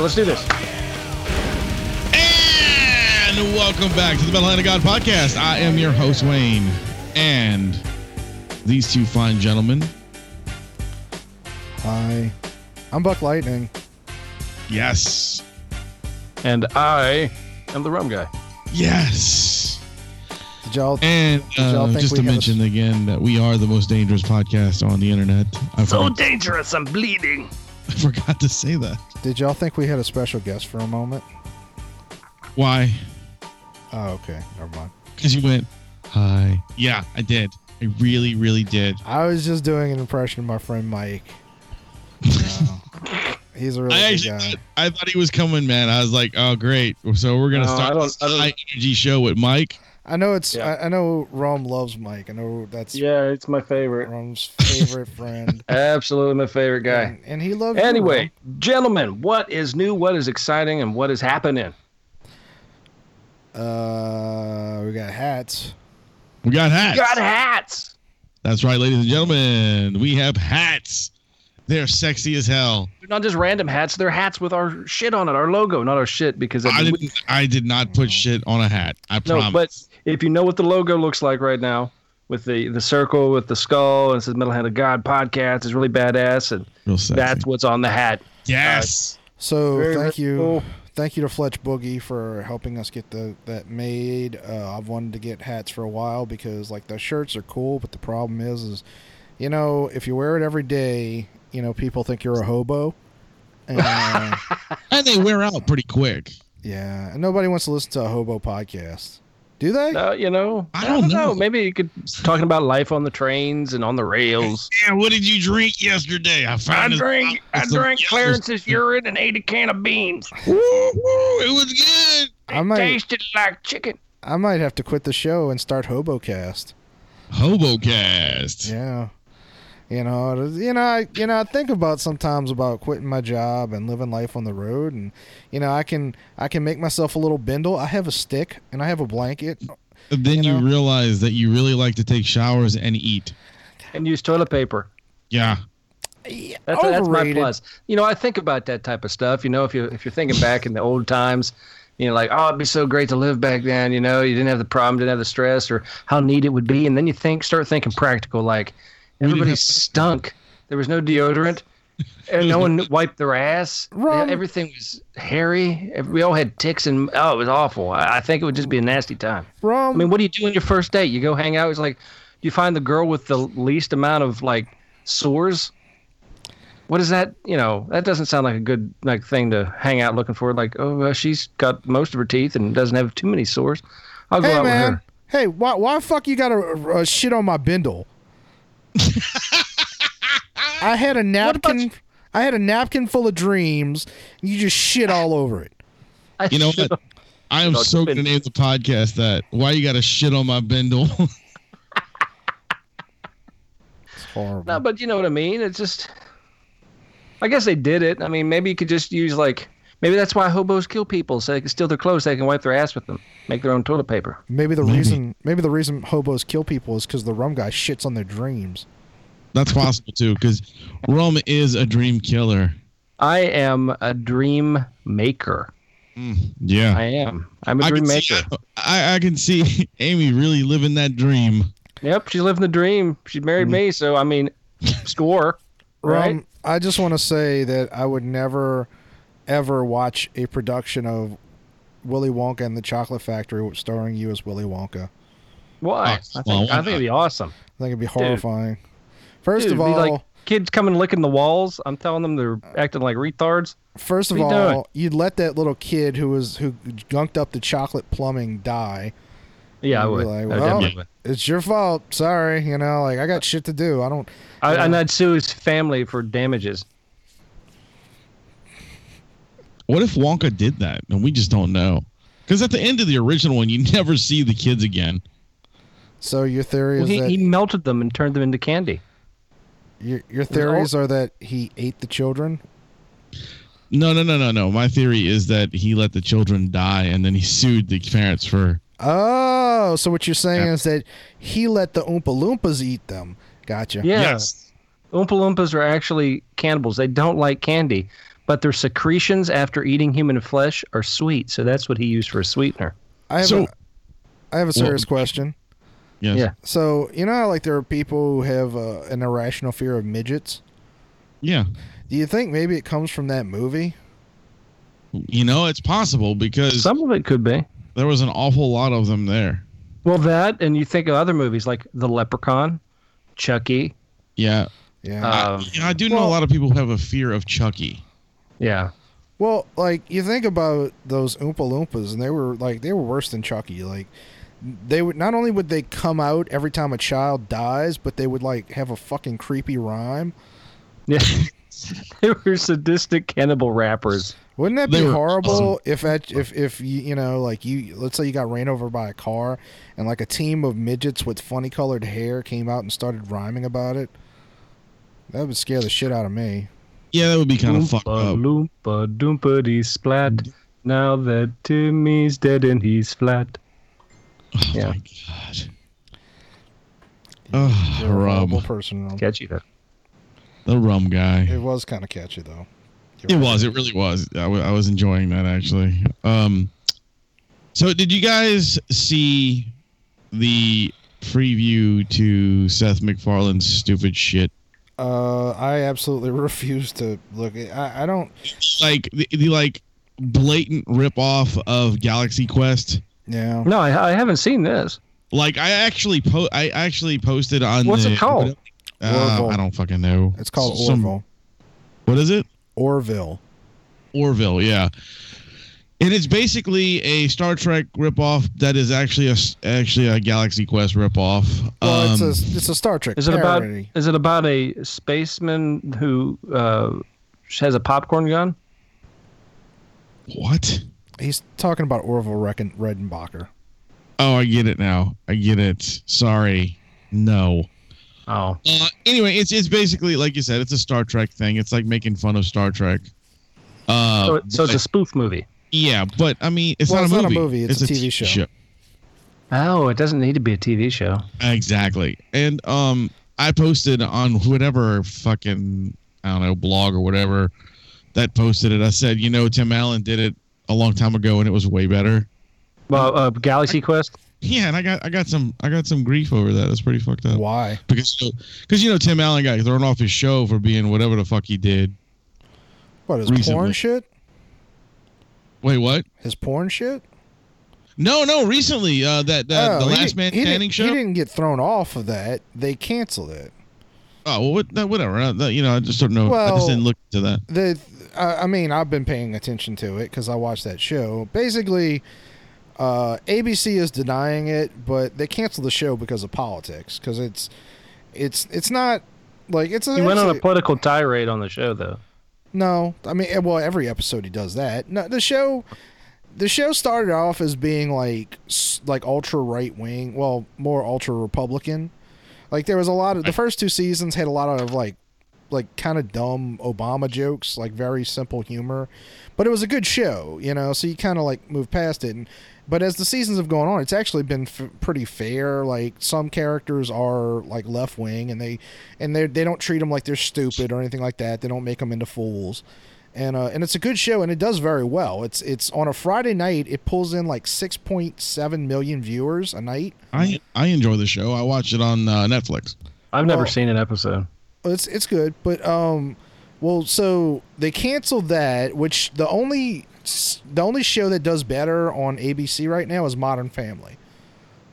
right, let's do this. And welcome back to the Metal Hand of God podcast. I am your host, Wayne. And these two fine gentlemen, Hi, I'm Buck Lightning. yes, And I am the rum guy. yes. Did y'all? And y'all uh, think just to had a- mention again that we are the most dangerous podcast on the internet. I, forgot, dangerous, I'm bleeding. I forgot to say that. Did y'all think we had a special guest for a moment? Why? Oh, okay, never mind. Because you went, hi. Yeah, I did. I really, really did. I was just doing an impression of my friend Mike. You he's a really I good actually guy. thought, I thought he was coming, man. I was like, oh, great. So we're going to No, start I don't- this I don't- high energy show with Mike. I know it's. Yeah. I, I know Rome loves Mike. I know that's Yeah, it's my favorite. Rome's favorite friend. Absolutely my favorite guy. And, and he loves. you, Anyway, gentlemen, what is new? What is exciting? And what is happening? Uh, we got hats. We got hats. We got hats. That's right, ladies and gentlemen. We have hats. They're sexy as hell. They're not just random hats. They're hats with our shit on it, our logo, not our shit. Because I mean, didn't. I did not put shit on a hat. I No, promise. But if you know what the logo looks like right now, with the the circle with the skull and it says Metal Hand of God podcast, it's really badass, and Real that's what's on the hat. yes. So Very, thank very you, cool. thank you to Fletch Boogie for helping us get the that made. Uh, I've wanted to get hats for a while because like the shirts are cool, but the problem is, is you know if you wear it every day, you know people think you're a hobo, and uh, and they wear out pretty quick. yeah, and nobody wants to listen to a hobo podcast, do they? Uh, you know, I don't know. Maybe you could talking about life on the trains and on the rails. Yeah. What did you drink yesterday? I I found this drank, I drank Clarence's urine and ate a can of beans. Woo, woo, it was good. I might, Tasted like chicken. I might have to quit the show and start HoboCast. Hobocast. Yeah. You know, you know, I, you know, I think about sometimes about quitting my job and living life on the road, and you know, I can, I can make myself a little bindle. I have a stick and I have a blanket. And then You you, realize that you really like to take showers and eat. And use toilet paper. Yeah. That's, that's my plus. You know, I think about that type of stuff. You know, if you if you're thinking back in the old times, you know, like oh, it'd be so great to live back then. You know, you didn't have the problem, didn't have the stress, or how neat it would be. And then you think, start thinking practical. Like didn't everybody stunk. There was no deodorant, and no one wiped their ass. Rum. Everything was hairy. We all had ticks, and oh, it was awful. I, I think it would just be a nasty time. Rum. I mean, what do you do on your first date? You go hang out. It's like you find the girl with the least amount of like sores. What is that? You know, that doesn't sound like a good like thing to hang out looking for. Like, oh, well, she's got most of her teeth and doesn't have too many sores. I'll go hey out with her. hey, why, why the fuck you got a, a shit on my bindle? I had a napkin. I had a napkin full of dreams. And you just shit all over it. I you know what? I am so it's going to name the podcast that. Why you got to shit on my bindle? It's horrible. No, but you know what I mean. It's just. I guess they did it. I mean, maybe you could just use like. Maybe that's why hobos kill people, so they can steal their clothes. So they can wipe their ass with them, make their own toilet paper. Maybe the Maybe. reason maybe the reason hobos kill people is because the rum guy shits on their dreams. That's possible too, because rum is a dream killer. I am a dream maker. Mm, yeah. I am. I'm a I dream can, see, maker. I, I can see Amy really living that dream. Yep, she's living the dream. She married mm. me, so I mean, score. Right? Rum, I just want to say that I would never, ever watch a production of Willy Wonka and the Chocolate Factory starring you as Willy Wonka. Why? Oh, I think, why I think it'd be awesome. I think it'd be horrifying. First Dude, of all, like kids coming licking the walls. I'm telling them they're acting like retards. first of what are you all, doing? you'd let that little kid who was who gunked up the chocolate plumbing die. Yeah, I You'd like, well, definitely would. It's your fault. Sorry, you know, like I got uh, shit to do. I don't. I, and I'd sue his family for damages. What if Wonka did that and we just don't know? Because at the end of the original one, you never see the kids again. So your theory Well, is he, that he melted them and turned them into candy. your, your theories are that he ate the children. No, no, no, no, no. My theory is that he let the children die and then he sued the parents for. Oh, so what you're saying Yeah. is that he let the Oompa Loompas eat them. Gotcha. Yeah. Oompa Loompas are actually cannibals. They don't like candy, but their secretions after eating human flesh are sweet. So that's what he used for a sweetener. I have So- a, I have a serious question. Yes. Yeah. So you know how like there are people who have uh, an irrational fear of midgets. Yeah. Do you think maybe it comes from that movie? You know, it's possible because Some of it could be. there was an awful lot of them there. Well, that, and you think of other movies like The Leprechaun, Chucky. Yeah. Yeah. Um, I, you know, I do know a lot of people who have a fear of Chucky. Yeah. Well, like you think about those Oompa Loompas, and they were like they were worse than Chucky. Like they would not only would they come out every time a child dies, but they would like have a fucking creepy rhyme. Yeah. they were sadistic cannibal rappers. Wouldn't that They be were horrible if at, if if you you know like you let's say you got ran over by a car and like a team of midgets with funny colored hair came out and started rhyming about it? That would scare the shit out of me. Yeah, that would be kind of fucked Oompa up. loompa doompity splat. Now that Timmy's dead and he's flat. Oh Yeah. my god. Oh, You're a horrible person. Rum. Catchy though. The rum guy. It was kind of catchy though. You're It right. was. It really was. I wa- I was enjoying that actually. Um, so did you guys see the preview to Seth MacFarlane's stupid shit? Uh, I absolutely refuse to look. At, I I don't. Like the, the like blatant rip off of Galaxy Quest. Yeah. No, I, I haven't seen this. Like I actually po- I actually posted on. What's the, it called? Uh, Orville. I don't fucking know. It's called Some- Orville. What is it? Orville. Orville, yeah. And it's basically a Star Trek ripoff that is actually a s- actually a Galaxy Quest ripoff. Well, um, it's a it's a Star Trek Is it about parody. is it about a spaceman who uh, has a popcorn gun? what? He's talking about Orville Reckon Redenbacher. Oh, I get it now. I get it. Sorry. No. Oh, Uh, anyway, it's it's basically like you said, it's a Star Trek thing. It's like making fun of Star Trek. Uh, so, so it's a spoof movie. Yeah, but I mean, it's, Well, not, it's a not a movie. movie, it's a TV show. Oh, it doesn't need to be a TV show. Exactly. And um I posted on whatever fucking I don't know, blog or whatever that posted it. I said, you know, Tim Allen did it a long time ago and it was way better. Well, uh, Galaxy Quest. Yeah, and I got I got some I got some grief over that. That's pretty fucked up. Why? Because because you know Tim Allen got thrown off his show for being whatever the fuck he did. What his Recently. porn shit? Wait, what? His porn shit? No, no, recently uh that, that Oh, the last didn't- man he standing didn't, show. He didn't get thrown off of that. They canceled it. Oh, well, what, whatever. Uh, you know, I just don't know. I just didn't look into that. The I I mean, I've been paying attention to it because I watched that show. Basically, uh, ABC is denying it, but they canceled the show because of politics. Because it's it's it's not like it's. A, He went it's on a- a political tirade on the show, though. No, I mean, eh, well, every episode he does that. No, the show, the show started off as being like, like ultra right wing, well, more ultra Republican. Like there was a lot of the first two seasons had a lot of like, like kind of dumb Obama jokes, like very simple humor, but it was a good show, you know. So you kind of like move past it, and but as the seasons have gone on, it's actually been f- pretty fair. Like some characters are like left wing, and they and they they don't treat them like they're stupid or anything like that. They don't make them into fools, and uh, and it's a good show, and it does very well. It's it's on a Friday night. It pulls in like six point seven million viewers a night. I I enjoy the show. I watch it on uh, Netflix. I've never Well- seen an episode. It's it's good, but um, well, so they canceled that, which the only the only show that does better on ABC right now is Modern Family.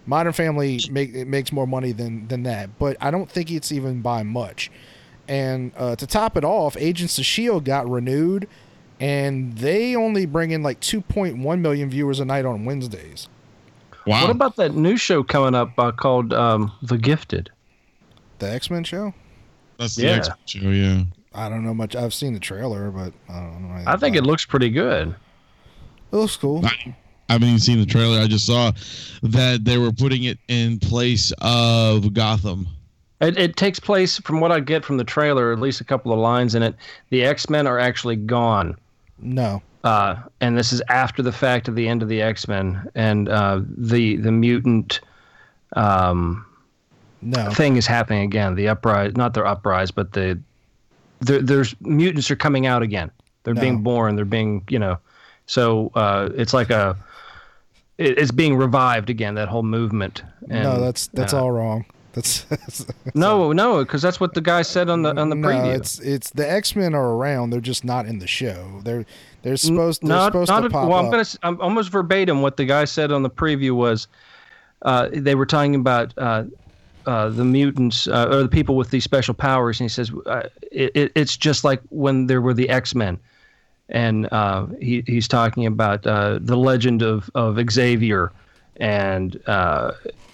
Modern Family make it makes more money than than that, but I don't think it's even by much. And uh, to top it off, Agents of Shield got renewed, and they only bring in like 2.1 million viewers a night on Wednesdays. Wow. What about that new show coming up uh, called um, The Gifted? The X Men show. That's the Yeah. X show, yeah. I don't know much. I've seen the trailer, but I don't know. I think it about looks pretty good. It looks cool. I haven't even seen the trailer. I just saw that they were putting it in place of Gotham. It, it takes place, from what I get from the trailer, at least a couple of lines in it. The X Men are actually gone, No. uh, and this is after the fact of the end of the X Men, and uh, the the mutant um, No. thing is happening again. The uprise, not the uprise, but the there, there's mutants are coming out again. They're No. being born. They're being you know, so uh, it's like a it, it's being revived again. That whole movement. And, no, that's that's uh, all wrong. That's, that's No, no, because that's what the guy said on the on the no, preview. it's it's the X Men are around. They're just not in the show. They're they're supposed they're not, supposed not to a- pop well, I'm gonna I'm almost verbatim what the guy said on the preview was uh, they were talking about uh, the mutants uh, or the people with these special powers, and he says uh, it, it, it's just like when there were the X Men, and uh, he he's talking about the legend of of Xavier, and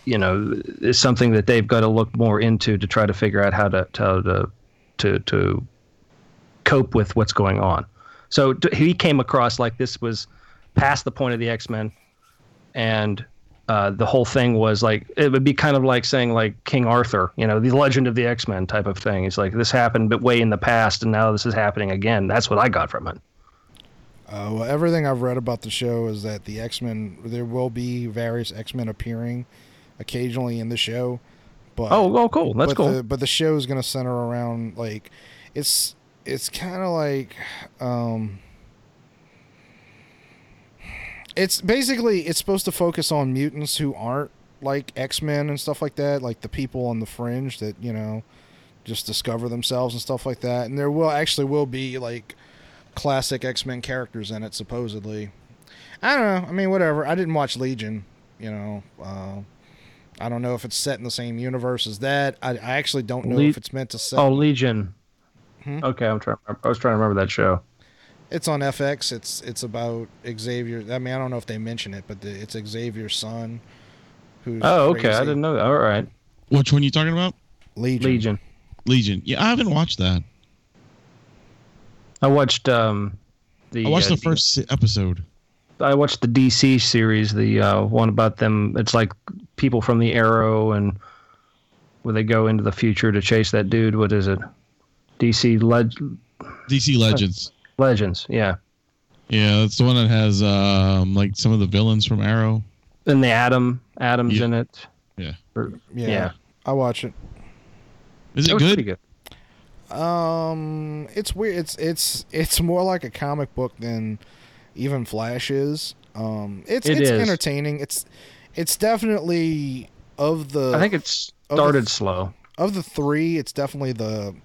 you know it's something that they've got to look more into to try to figure out how to how to to to cope with what's going on. So he came across like this was past the point of the X Men, and uh, the whole thing was like it would be kind of like saying like King Arthur, you know, the legend of the X Men type of thing. It's like this happened, but way in the past, and now this is happening again. That's what I got from it. Uh, well, everything I've read about the show is that the X Men there will be various X Men appearing occasionally in the show. But Oh, oh, cool. That's but cool. The, but the show is going to center around like it's it's kind of like um it's basically it's supposed to focus on mutants who aren't like X-Men and stuff like that, like the people on the fringe that, you know, just discover themselves and stuff like that. And there will actually will be like classic X-Men characters in it supposedly. I don't know. I mean, whatever. I didn't watch Legion, you know. Uh, I don't know if it's set in the same universe as that. I, I actually don't know Le- if it's meant to set. oh, Legion. Hmm? Okay, I'm trying. I was trying to remember that show. It's on FX. It's it's about Xavier. I mean, I don't know if they mention it, but the, it's Xavier's son. Who's Oh, okay. I didn't know that. All right, Which one are you talking about? Legion. Legion. Legion. Yeah, I haven't watched that. I watched um the. I watched uh, the first si- episode. I watched the DC series, the uh, one about them. It's like people from the Arrow and where they go into the future to chase that dude. What is it? DC Leg- DC Legends. Legends, yeah. Yeah, that's the one that has um like some of the villains from Arrow. And the Atom, Adam's Yeah. in it. Yeah. Or- Yeah, yeah. I watch it. Is It it was good? pretty good. Um, it's weird. It's it's it's more like a comic book than even Flash is. Um, it's It it's is. entertaining. It's it's definitely of the I think it the- started slow. of the three, it's definitely the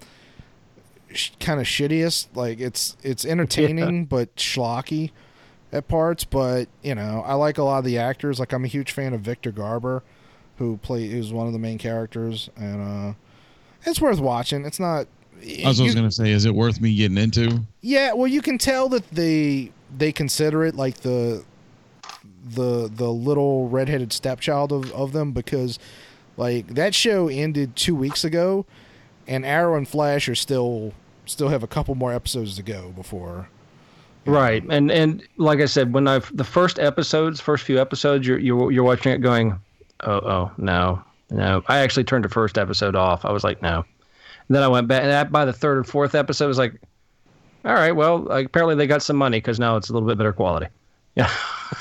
sh- kind of shittiest. Like it's it's entertaining but schlocky at parts. But you know, I like a lot of the actors. Like I'm a huge fan of Victor Garber, who play who's one of the main characters, and uh, it's worth watching. It's not. I was, you- gonna say, is it worth me getting into? yeah, well, you can tell that they they consider it like the the the little redheaded stepchild of, of them because like that show ended two weeks ago, and Arrow and Flash are still still have a couple more episodes to go before. Right, and and like I said, when I the first episodes, first few episodes, you're you're you're watching it going, oh oh no no. I actually turned the first episode off. I was like no. And then I went back, and by the third or fourth episode, I was like, all right, well, apparently they got some money because now it's a little bit better quality. Yeah,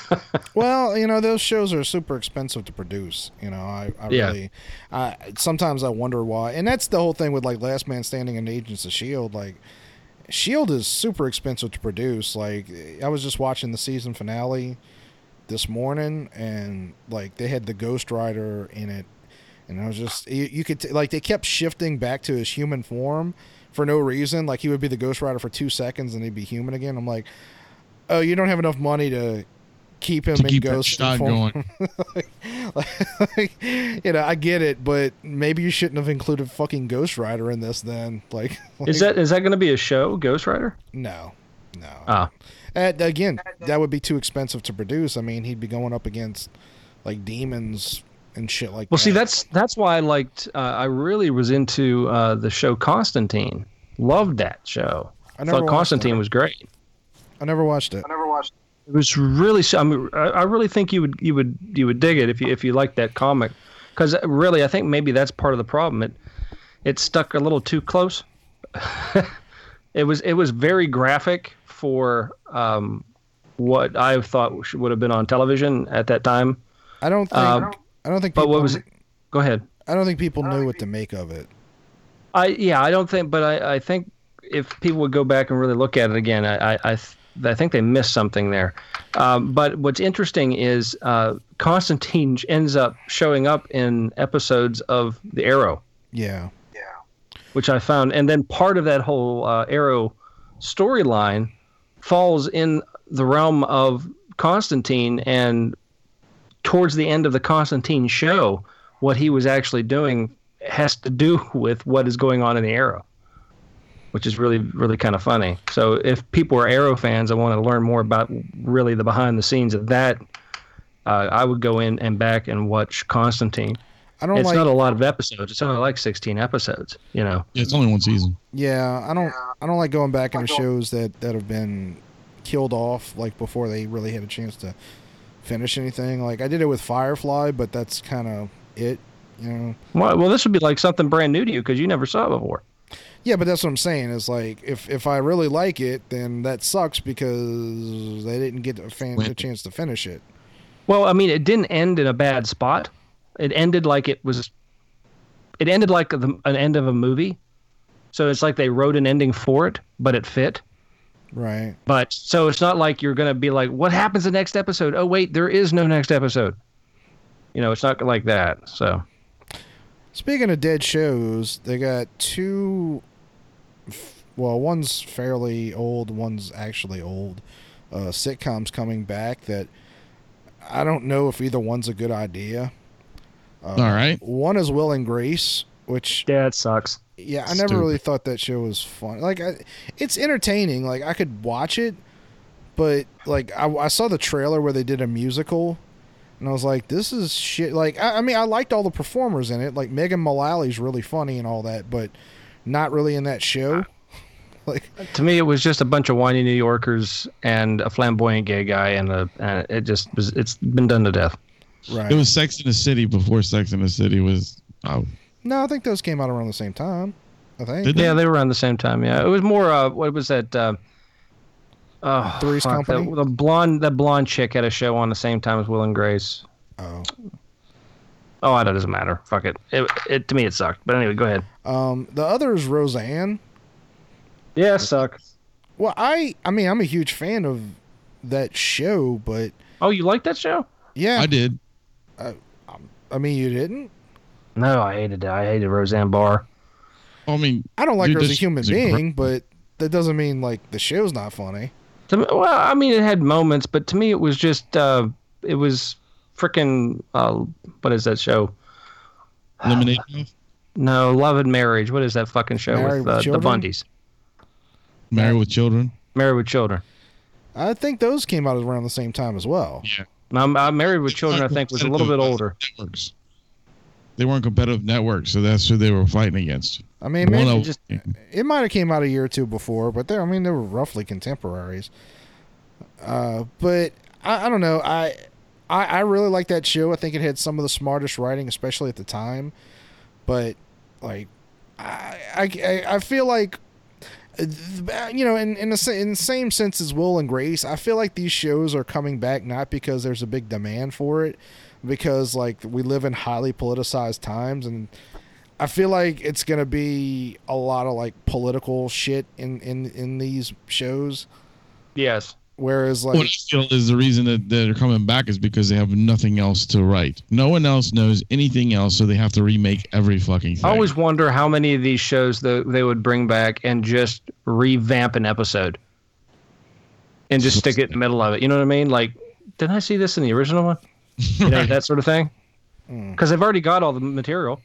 Well, you know those shows are super expensive to produce. You know, I, I Yeah. really, I sometimes I wonder why, and that's the whole thing with like Last Man Standing and Agents of Shield. Like, Shield is super expensive to produce. Like, I was just watching the season finale this morning, and like they had the Ghost Rider in it, and I was just you, you could t- like they kept shifting back to his human form for no reason. Like he would be the Ghost Rider for two seconds, and he'd be human again. I'm like, oh, you don't have enough money to keep him To in keep Ghost shot form. going. like, you know, I get it, but maybe you shouldn't have included fucking Ghost Rider in this. Then, like, is that is that going to be a show, Ghost Rider? no, no? Ah, And again, that would be too expensive to produce. I mean, he'd be going up against like demons and shit like well, that. see, that's that's why I liked. Uh, I really was into uh, the show Constantine. Loved that show. I I thought Constantine it. was great. I never watched it. I never watched it It was really. I mean, I I really think you would you would you would dig it if you if you liked that comic, because really I think maybe that's part of the problem. It it stuck a little too close. it was it was very graphic for um, what I thought would have been on television at that time. I don't think. Um, I don't think. But what was it? Go ahead. I don't think people knew what to make of it. I yeah, I don't think, but I, I think if people would go back and really look at it again, I I, I, th- I think they missed something there. Um, but what's interesting is uh, Constantine ends up showing up in episodes of The Arrow, Yeah. Yeah. Which I found, and then part of that whole uh, Arrow storyline falls in the realm of Constantine, and towards the end of the Constantine show, what he was actually doing has to do with what is going on in the Arrow, which is really really kind of funny. So if people are Arrow fans and want to learn more about really the behind the scenes of that, uh, I would go in and back and watch Constantine. I don't It's like. not a lot of episodes. It's only like 16 episodes. You know. Yeah, it's only one season. yeah, I don't. I don't like going back into shows that that have been killed off like before they really had a chance to finish anything. Like I did it with Firefly, but that's kind of it. You know. Well, well, this would be like something brand new to you because you never saw it before. Yeah, but that's what I'm saying. Is like if if I really like it, then that sucks because they didn't get a, fan, a chance to finish it. Well, I mean, it didn't end in a bad spot. It ended like it was. It ended like the, an end of a movie, so it's like they wrote an ending for it, but it fit. Right. But so it's not like you're gonna be like, what happens the next episode? Oh wait, there is no next episode. You know, it's not like that. So Speaking of dead shows, they got two. F- Well, one's fairly old, one's actually old. Uh, sitcoms coming back that I don't know if either one's a good idea. Uh, All right. One is Will and Grace, which yeah, it sucks. yeah, I never really thought that show was fun. Like, I, it's entertaining. Like, I could watch it, but like, I, I saw the trailer where they did a musical, and I was like, this is shit. Like, I, I mean, I liked all the performers in it. Like, Megan Mullally's really funny and all that, but not really in that show. like, To me, it was just a bunch of whiny New Yorkers and a flamboyant gay guy, and a and it just was. It's been done to death. right? It was Sex in the City before Sex in the City was. Oh, no, I think those came out around the same time. I think. Did they? Yeah, they were around the same time. Yeah, it was more. Uh, what was that? Uh, oh, Three's fuck, Company? that- the blonde, that blonde chick had a show on the same time as Will and Grace. Oh. Oh, that doesn't matter. Fuck it. It, it. To me, it sucked. But anyway, go ahead. Um, the other is Roseanne. Yeah, it sucked. Well, I, I mean, I'm a huge fan of that show, but Oh, you like that show? yeah, I did. I I mean, you didn't. No, I hated it. I hated Roseanne Barr. I mean, I don't like her as a human is incredible. being, but that doesn't mean like the show's not funny. To me, well, I mean, it had moments, but to me, it was just. Uh, it was freaking. Uh, what is that show? Lemonade. No, Love and Marriage. What is that fucking show Married with, with uh, the Children? Bundys? Married with Children. Married with Children. I think those came out around the same time as well. Yeah. I'm, I'm Married with Children. I think was a little bit older. Networks. They weren't competitive networks, so that's who they were fighting against. I mean, maybe of- just- it might have came out a year or two before, but they I mean, they were roughly contemporaries. Uh, but I, I don't know. I, I I really like that show. I think it had some of the smartest writing, especially at the time. But like, I I, I feel like. You know, in in the, in the same sense as Will and Grace, I feel like these shows are coming back not because there's a big demand for it, because like we live in highly politicized times, and I feel like it's gonna be a lot of like political shit in in in these shows. Yes. Whereas like, What I feel is the reason that they're coming back is because they have nothing else to write. No one else knows anything else, so they have to remake every fucking thing. I always wonder how many of these shows the, they would bring back and just revamp an episode and just stick it in the middle of it. You know what I mean? Like, didn't I see this in the original one? You know, Right. that sort of thing. Hmm. Because they've already got all the material.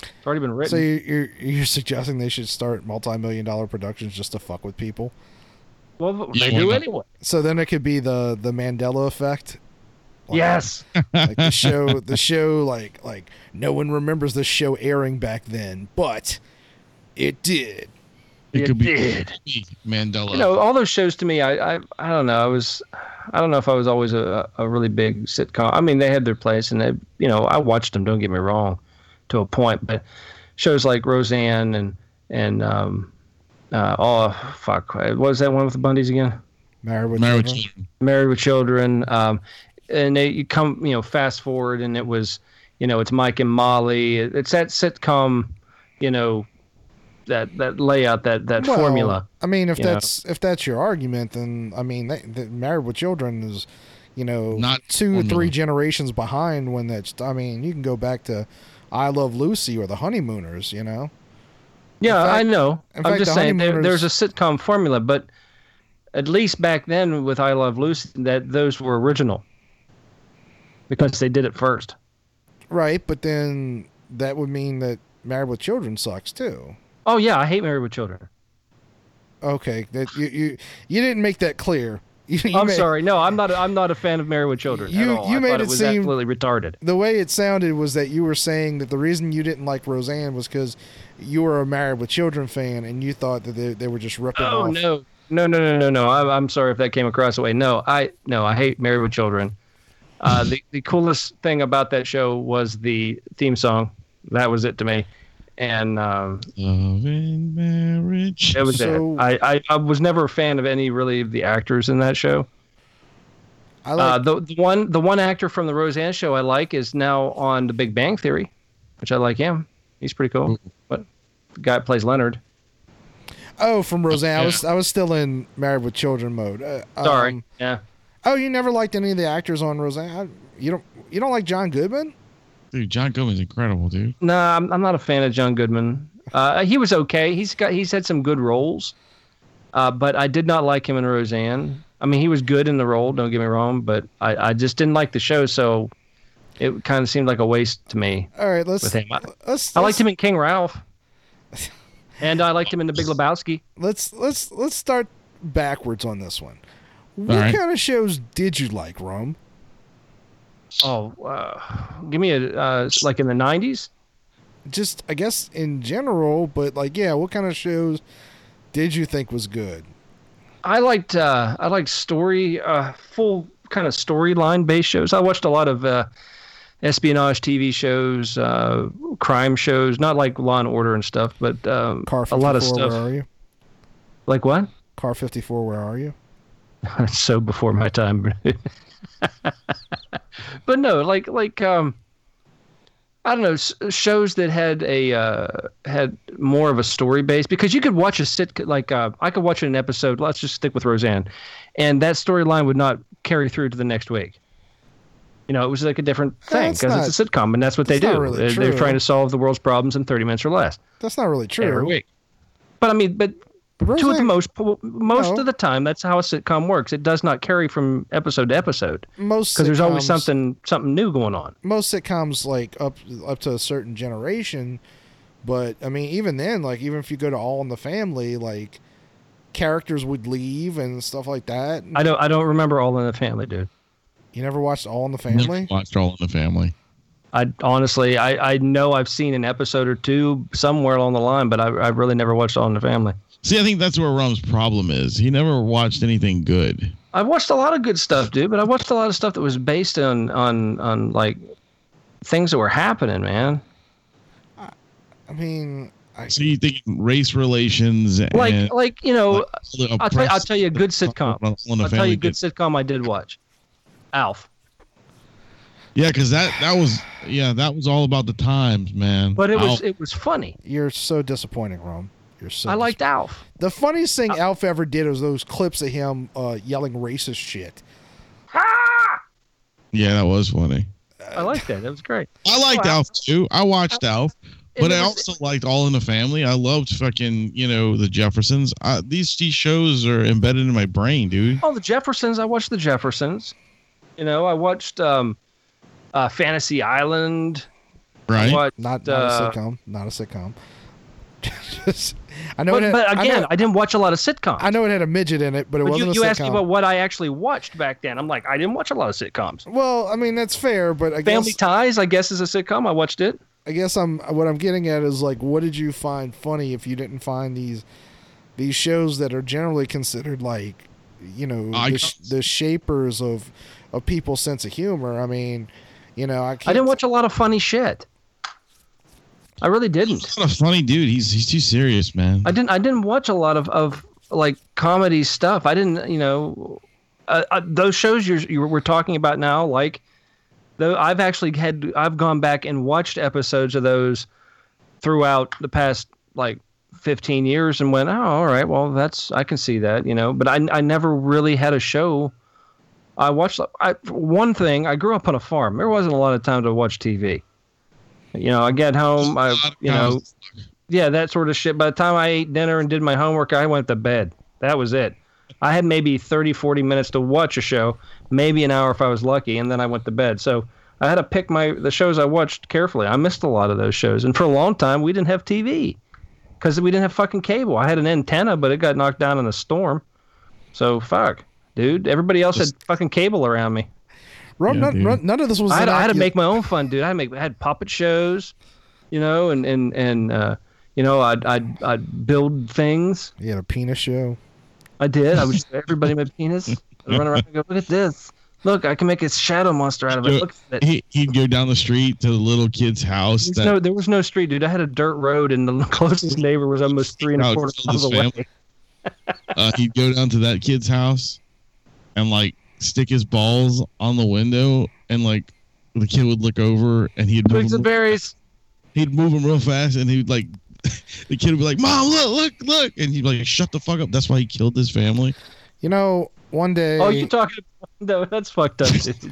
It's already been written. so you- you're you're suggesting they should start multi-million dollar productions just to fuck with people. Well, they why do anyway. So then it could be the the Mandela effect. Like- Yes. like the show the show like like no one remembers the show airing back then, but it did. It You could be did. Mandela. You know, all those shows to me, I, I, I don't know. I was, I don't know if I was always a, a really big sitcom. I mean, they had their place, and they, you know, I watched them. Don't get me wrong, to a point. But shows like Roseanne and and um, uh, oh fuck, what was that one with the Bundys again? Married with Married with Children. Children. Married with Children. Um, and they you come, you know, fast forward, and it was, you know, it's Mike and Molly. It's that sitcom, you know, that that layout, that that Well, formula. I mean, if you know. that's if that's your argument, then I mean, that, that Married with Children is, you know, Not two or three generations behind when that's. I mean, you can go back to I Love Lucy or The Honeymooners. You know, Yeah, fact- I know. I'm fact, just the saying there, there's a sitcom formula, but at least back then with I Love Lucy, that those were original because they did it first. right? But then that would mean that Married with Children sucks too. Oh yeah, I hate Married with Children. Okay, that you you you didn't make that clear. You, you I'm made- sorry. No, I'm not. I'm not a fan of Married with Children You- you I made it it was seem- absolutely retarded. The way it sounded was that you were saying that the reason you didn't like Roseanne was because you were a Married with Children fan and you thought that they, they were just ripping Oh off. no, no, no, no, no, no. I'm, I'm sorry if that came across that way. No, I no, I hate Married with Children. Uh, the the coolest thing about that show was the theme song. That was it to me, and um, Love and marriage. That was So- it. I, I, I was never a fan of any really of the actors in that show. I like uh, the, the one the one actor from the Roseanne show I like is now on The Big Bang Theory, which I like him. He's pretty cool. But the guy plays Leonard. oh from Roseanne. I was I was still in Married with Children mode. Uh, Sorry. um, yeah. oh, you never liked any of the actors on Roseanne? I, you don't you don't like John Goodman? Dude, John Goodman's incredible, dude. No, I'm, I'm not a fan of John Goodman. Uh, he was okay. He's got he's had some good roles, uh, but I did not like him in Roseanne. I mean, he was good in the role. Don't get me wrong, but I, I just didn't like the show, so it kind of seemed like a waste to me. All right, let's With him. I- let's I liked let's- him in King Ralph, and I liked him in The Big Lebowski. Let's let's let's start backwards on this one. What right. kind of shows did you like, Rome? Oh, uh, give me a uh, like in the '90s. Just I guess in general, but like yeah, what kind of shows did you think was good? I liked uh, I liked story, uh, full kind of storyline based shows. I watched a lot of uh, espionage TV shows, uh, crime shows, not like Law and Order and stuff, but um, Car a lot of stuff. where are you? Like what? Car 54, where are you? so before my time. but no, like like um, I don't know shows that had a uh, had more of a story base because you could watch a sit like uh, I could watch an episode. Let's just stick with Roseanne, and that storyline would not carry through to the next week. You know, it was like a different thing because it's a sitcom, and that's what they do. really They're- They're trying to solve the world's problems in 30 minutes or less That's not really true. every week. But I mean, but to the most most No. of the time, that's how a sitcom works. It does not carry from episode to episode most because there's always something something new going on. most sitcoms like up up to a certain generation but i mean even then like even if you go to all in the family like characters would leave and stuff like that I don't I don't remember All in the Family, dude. You never watched all in the Family? Never family watched All in the Family. I honestly I, I know I've seen an episode or two somewhere along the line, but I I really never watched All in the Family. See, I think that's where Rum's problem is. He never watched anything good. I've watched a lot of good stuff, dude, but I watched a lot of stuff that was based on on on like things that were happening, man. i mean I, So you think race relations and Like like you know, the I'll tell you, I'll tell you a good sitcom. All in the I'll tell you a good sitcom I did watch. Alf. Yeah, because that that was yeah that was all about the times, man. But it was it was funny. you're so disappointing Rome. you're so I liked Alf. the funniest thing alf ever did was those clips of him uh, yelling racist shit yeah, that was funny. I liked that. That was great. I liked Well, Alf too. I watched Alf, but it I also liked All in the Family. I loved fucking you know the Jeffersons. I, these these shows are embedded in my brain, dude. Oh, the Jeffersons. I watched the Jeffersons. You know, I watched um, uh, Fantasy Island. Right? watched, not, not uh, a sitcom not a sitcom Just- i know it But, had, but I again, know, I, didn't watch a lot of sitcoms. I know it had a midget in it but it but wasn't you, a you sitcom asked me about what I actually watched back then. I'm like, I didn't watch a lot of sitcoms. Well, I mean that's fair, but I Family guess Ties, I guess, is a sitcom. I watched it. I guess I'm what I'm getting at is like, what did you find funny if you didn't find these these shows that are generally considered like, you know, the, the shapers of of people's sense of humor. I mean, you know, I can't I didn't watch a lot of funny shit. I really didn't. He's not a funny dude. He's he's too serious, man. I didn't. I didn't watch a lot of of like comedy stuff. I didn't. You know, uh, uh, those shows you're you we're talking about now. Like, though I've actually had. I've gone back and watched episodes of those throughout the past like 15 years and went, oh, all right. Well, that's I can see that. You know, but I I never really had a show. I watched. I one thing. I grew up on a farm. There wasn't a lot of time to watch TV. You know, I get home. I you know yeah, that sort of shit. By the time I ate dinner and did my homework, I went to bed. That was it. I had maybe 30, 40 minutes to watch a show, maybe an hour if I was lucky, and then I went to bed. So I had to pick my the shows I watched carefully. I missed a lot of those shows, and for a long time we didn't have TV because we didn't have fucking cable. I had an antenna, but it got knocked down in a storm. So fuck, dude. Everybody else had fucking cable around me. Rum, Yeah, none, dude. none- none of this was. I had, I had to make my own fun, dude. I had, to make, I had puppet shows, you know, and and and uh, you know, I'd I'd I'd build things. You had a penis show. I did. I would show everybody my penis. I'd run around and go, look at this. Look, I can make a shadow monster out of it. Look at it. He, he'd go down the street to the little kid's house. That, no, there was no street, dude. I had a dirt road, and the closest neighbor was almost three and a quarter miles away. uh, he'd go down to that kid's house and like stick his balls on the window, and like the kid would look over and he'd move Twigs and him, berries. he'd move him real fast, and he'd like the kid would be like, "Mom, look, look, look," and he'd be like, "Shut the fuck up." That's why he killed his family. You know, one day. Oh, you talking about? No, that's fucked up, dude.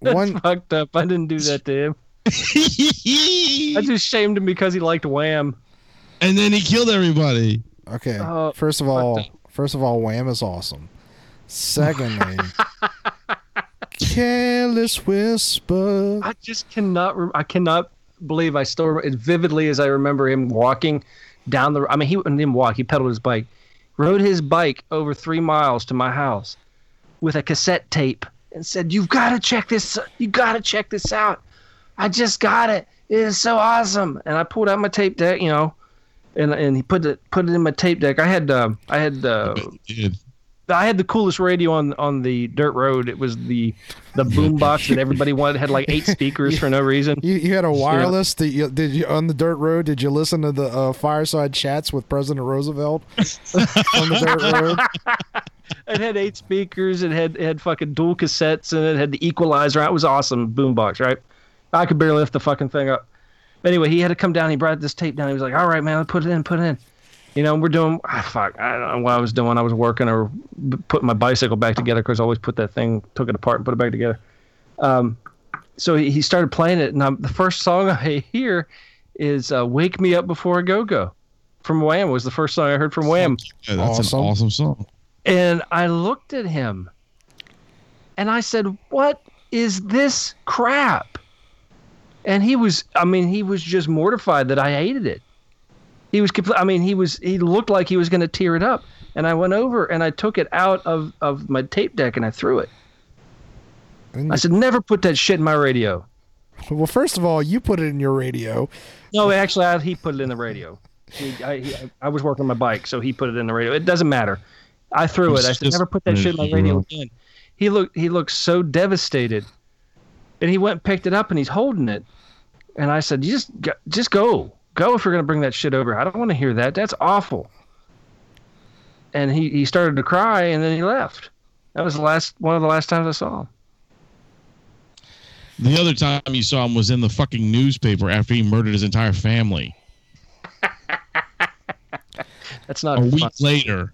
That's one fucked up. I didn't do that to him. I just shamed him because he liked Wham. and then he killed everybody. Okay. Oh, first of all, fucked first of all, Wham is awesome. Secondly, Careless Whisper. I just cannot. Rem- I cannot believe I still remember as vividly as I remember him walking down the. I mean, he didn't even walk. He pedaled his bike, rode his bike over three miles to my house with a cassette tape, and said, "You've got to check this. You got to check this out. I just got it. It is so awesome." And I pulled out my tape deck, you know, and and he put it put it in my tape deck. I had uh, I had uh, I had the coolest radio on on the dirt road. It was the the boombox that everybody wanted. It had like eight speakers for no reason. You, you had a wireless. That you, did you on the dirt road? Did you listen to the uh, fireside chats with President Roosevelt on the dirt road? It had eight speakers. It had it had fucking dual cassettes and it had the equalizer. It was awesome boombox, right? I could barely lift the fucking thing up. Anyway, he had to come down. He brought this tape down. He was like, "All right, man, put it in, put it in." You know, we're doing. Ah, fuck, I don't know what I was doing. I was working or putting my bicycle back together because I always put that thing, took it apart and put it back together. Um, so he, he started playing it, and i the first song I hear is uh, "Wake Me Up Before I Go Go" from Wham. Was the first song I heard from Wham. yeah, that's Awesome. an awesome song. And I looked at him and I said, What is this crap? And he was, I mean, he was just mortified that I hated it. He was, compl- I mean, he was, he looked like he was going to tear it up. And I went over and I took it out of, of my tape deck and I threw it. And- I said, Never put that shit in my radio. well, first of all, you put it in your radio. No, actually, I, he put it in the radio. He, I, he, I was working on my bike, so he put it in the radio. It doesn't matter. I threw it. I said, never put that shit in my radio again. He looked. He looked so devastated, and he went and picked it up and he's holding it. And I said, "You just, go, just go, go if you're gonna bring that shit over. I don't want to hear that. That's awful." And he, he started to cry, and then he left. That was the last one of the last times I saw him. The other time you saw him was in the fucking newspaper after he murdered his entire family. That's not A week fun. later.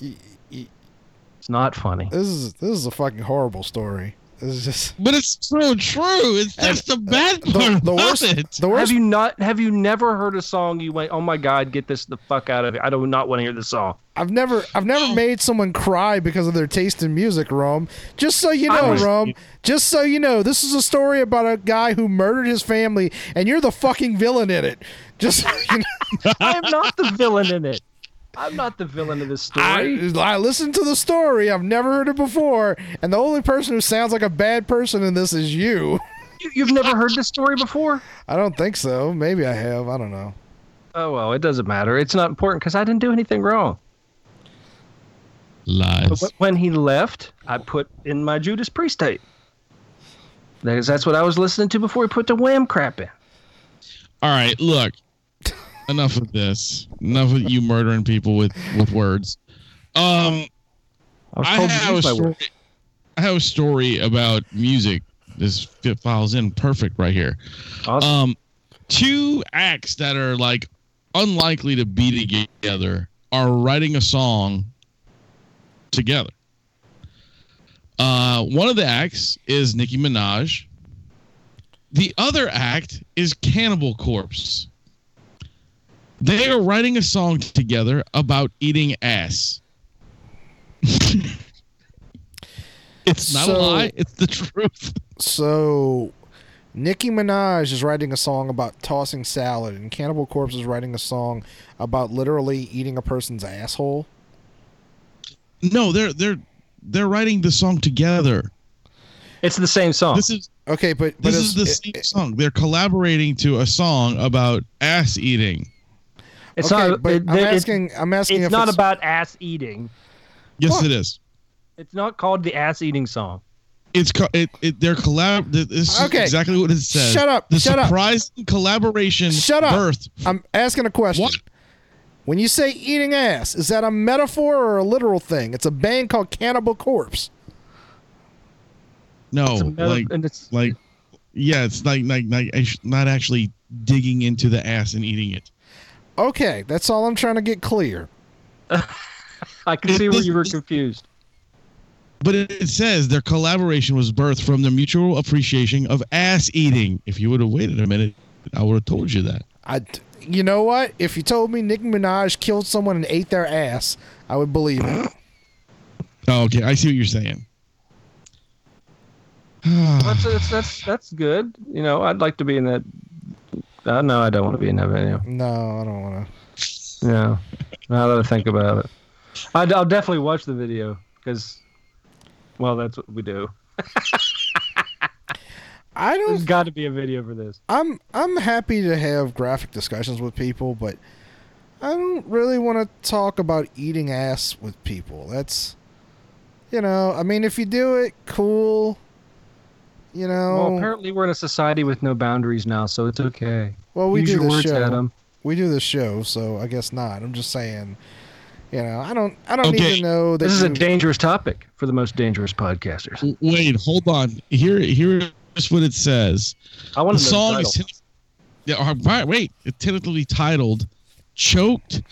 It's not funny. This is this is a fucking horrible story. This is just But it's so true. It's just the bad part the, the about worst. it. The worst. Have you not? Have you never heard a song you went, "Oh my God, get this the fuck out of here! I do not want to hear this song." I've never I've never made someone cry because of their taste in music, Rum. Just so you know, was- Rum. Just so you know, this is a story about a guy who murdered his family, and you're the fucking villain in it. Just so you know, I am not the villain in it. I'm not the villain of this story. I, I listened to the story. I've never heard it before, and the only person who sounds like a bad person in this is you. You, you've never heard this story before? I don't think so. Maybe I have. I don't know. Oh well, it doesn't matter. It's not important because I didn't do anything wrong. Lies. But when he left, I put in my Judas Priest tape. Because that's what I was listening to before he put the Wham crap in. All right, look. Enough of this. Enough of you murdering people with with words. Um, I I have a story. I have a story about music. This fit files in perfect right here. Awesome. Um, two acts that are like unlikely to be together are writing a song together. Uh, one of the acts is Nicki Minaj. The other act is Cannibal Corpse. They are writing a song together about eating ass. it's not a lie, it's the truth. So, Nicki Minaj is writing a song about tossing salad, and Cannibal Corpse is writing a song about literally eating a person's asshole. No, they're they're they're writing the song together. it's the same song. This is Okay, but but this is the it- same it- song. They're collaborating to a song about ass eating. It's okay, not. but it- I'm it- asking. I'm asking it's if not it's, about ass eating. Yes, What? it is. It's not called the ass eating song. It's co- it, it they're collab. th- This is Okay. exactly what it says. Shut up, The shut up. surprise collaboration Shut up. birth. I'm asking a question. What? When you say eating ass, is that a metaphor or a literal thing? It's a band called Cannibal Corpse. No, It's a meta- like and it's like yeah, it's like like like not actually digging into the ass and eating it. Okay, that's all I'm trying to get clear. I can see where you were confused. But it, it says their collaboration was birthed from the mutual appreciation of ass eating. If you would have waited a minute, I would have told you that. I, you know what? If you told me Nicki Minaj killed someone and ate their ass, I would believe it. Oh, okay, I see what you're saying. That's, that's that's that's good. You know, I'd like to be in that. Uh, no, I don't want to be in that video. No, I don't want to. Yeah. Now that I think about it, I'd, I'll definitely watch the video because, well, that's what we do. I don't. There's got to be a video for this. I'm I'm happy to have graphic discussions with people, but I don't really want to talk about eating ass with people. That's, you know, I mean, if you do it, cool. You know, Well, apparently we're in a society with no boundaries now, so it's okay. well, we Use do your this words, show. Adam. We do this show, so I guess not. I'm just saying. You know, I don't. I don't need Okay. to know that. This is a dangerous topic for the most dangerous podcasters. Wait, hold on. Here, here's what it says. I want the to know song the is title. yeah, right, wait it's tentatively titled choked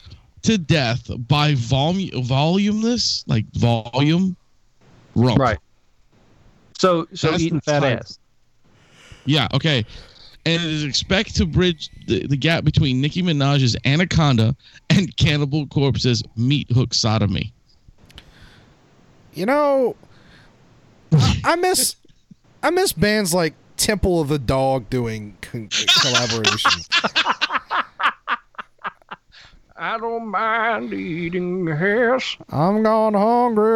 to death by volume volumeless like volume rump. right. So, so That's eating fat title. ass. yeah okay and it is expected to bridge the, the gap between nicki minaj's anaconda and cannibal corpse's meat hook sodomy You know, I, I miss I miss bands like Temple of the Dog doing con- collaborations. I don't mind eating ass. I'm gone hungry.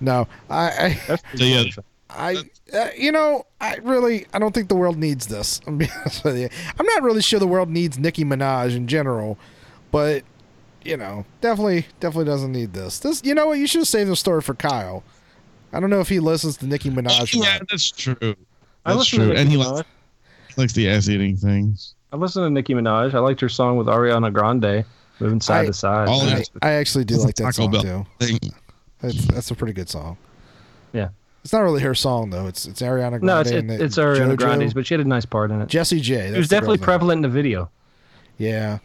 No, I, I, That's So, yeah. I, uh, you know, I really, I don't think the world needs this. I'm being honest with you. I'm not really sure the world needs Nicki Minaj in general, but you know, definitely, definitely doesn't need this. This, you know what? You should have saved the story for Kyle. I don't know if he listens to Nicki Minaj. yeah not. that's true I that's listen to true Nicki and he Minaj. likes, likes the ass eating things I listen to Nicki Minaj. I liked her song with Ariana Grande, moving side I- to side. I, I actually do like that Taco song Bell. too. thing That's that's a pretty good song. Yeah. It's not really her song though. It's it's Ariana Grande. no, it's and it, it's Ariana JoJo. Grande's, but she had a nice part in it. Jessie J. It was definitely girl's name. prevalent in the video. Yeah.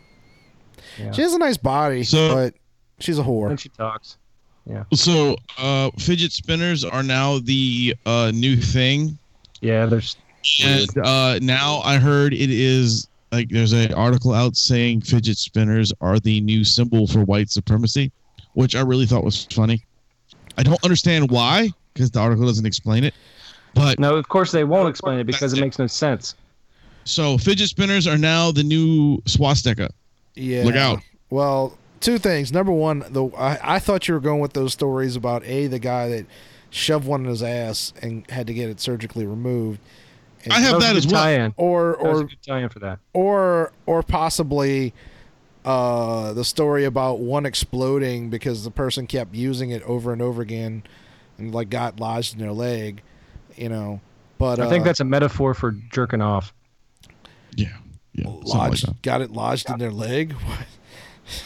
Yeah. She has a nice body, So- but she's a whore. And she talks. Yeah. So uh fidget spinners are now the uh new thing Yeah, there's And uh, now I heard it is like there's an article out saying fidget spinners are the new symbol for white supremacy, which I really thought was funny. I don't understand why because the article doesn't explain it. But no. Of course, they won't explain it because it it. makes no sense. so fidget spinners are now the new swastika. Yeah. Look out. Well, two things. Number one, the I, I thought you were going with those stories about a the guy that shoved one in his ass and had to get it surgically removed. And- I have was that as well. tie-in. or That a or good tie-in for that. or or possibly uh, the story about one exploding because the person kept using it over and over again and like got lodged in their leg, you know. But I think uh, that's a metaphor for jerking off. Yeah, yeah, something like lodged, got it lodged in their leg.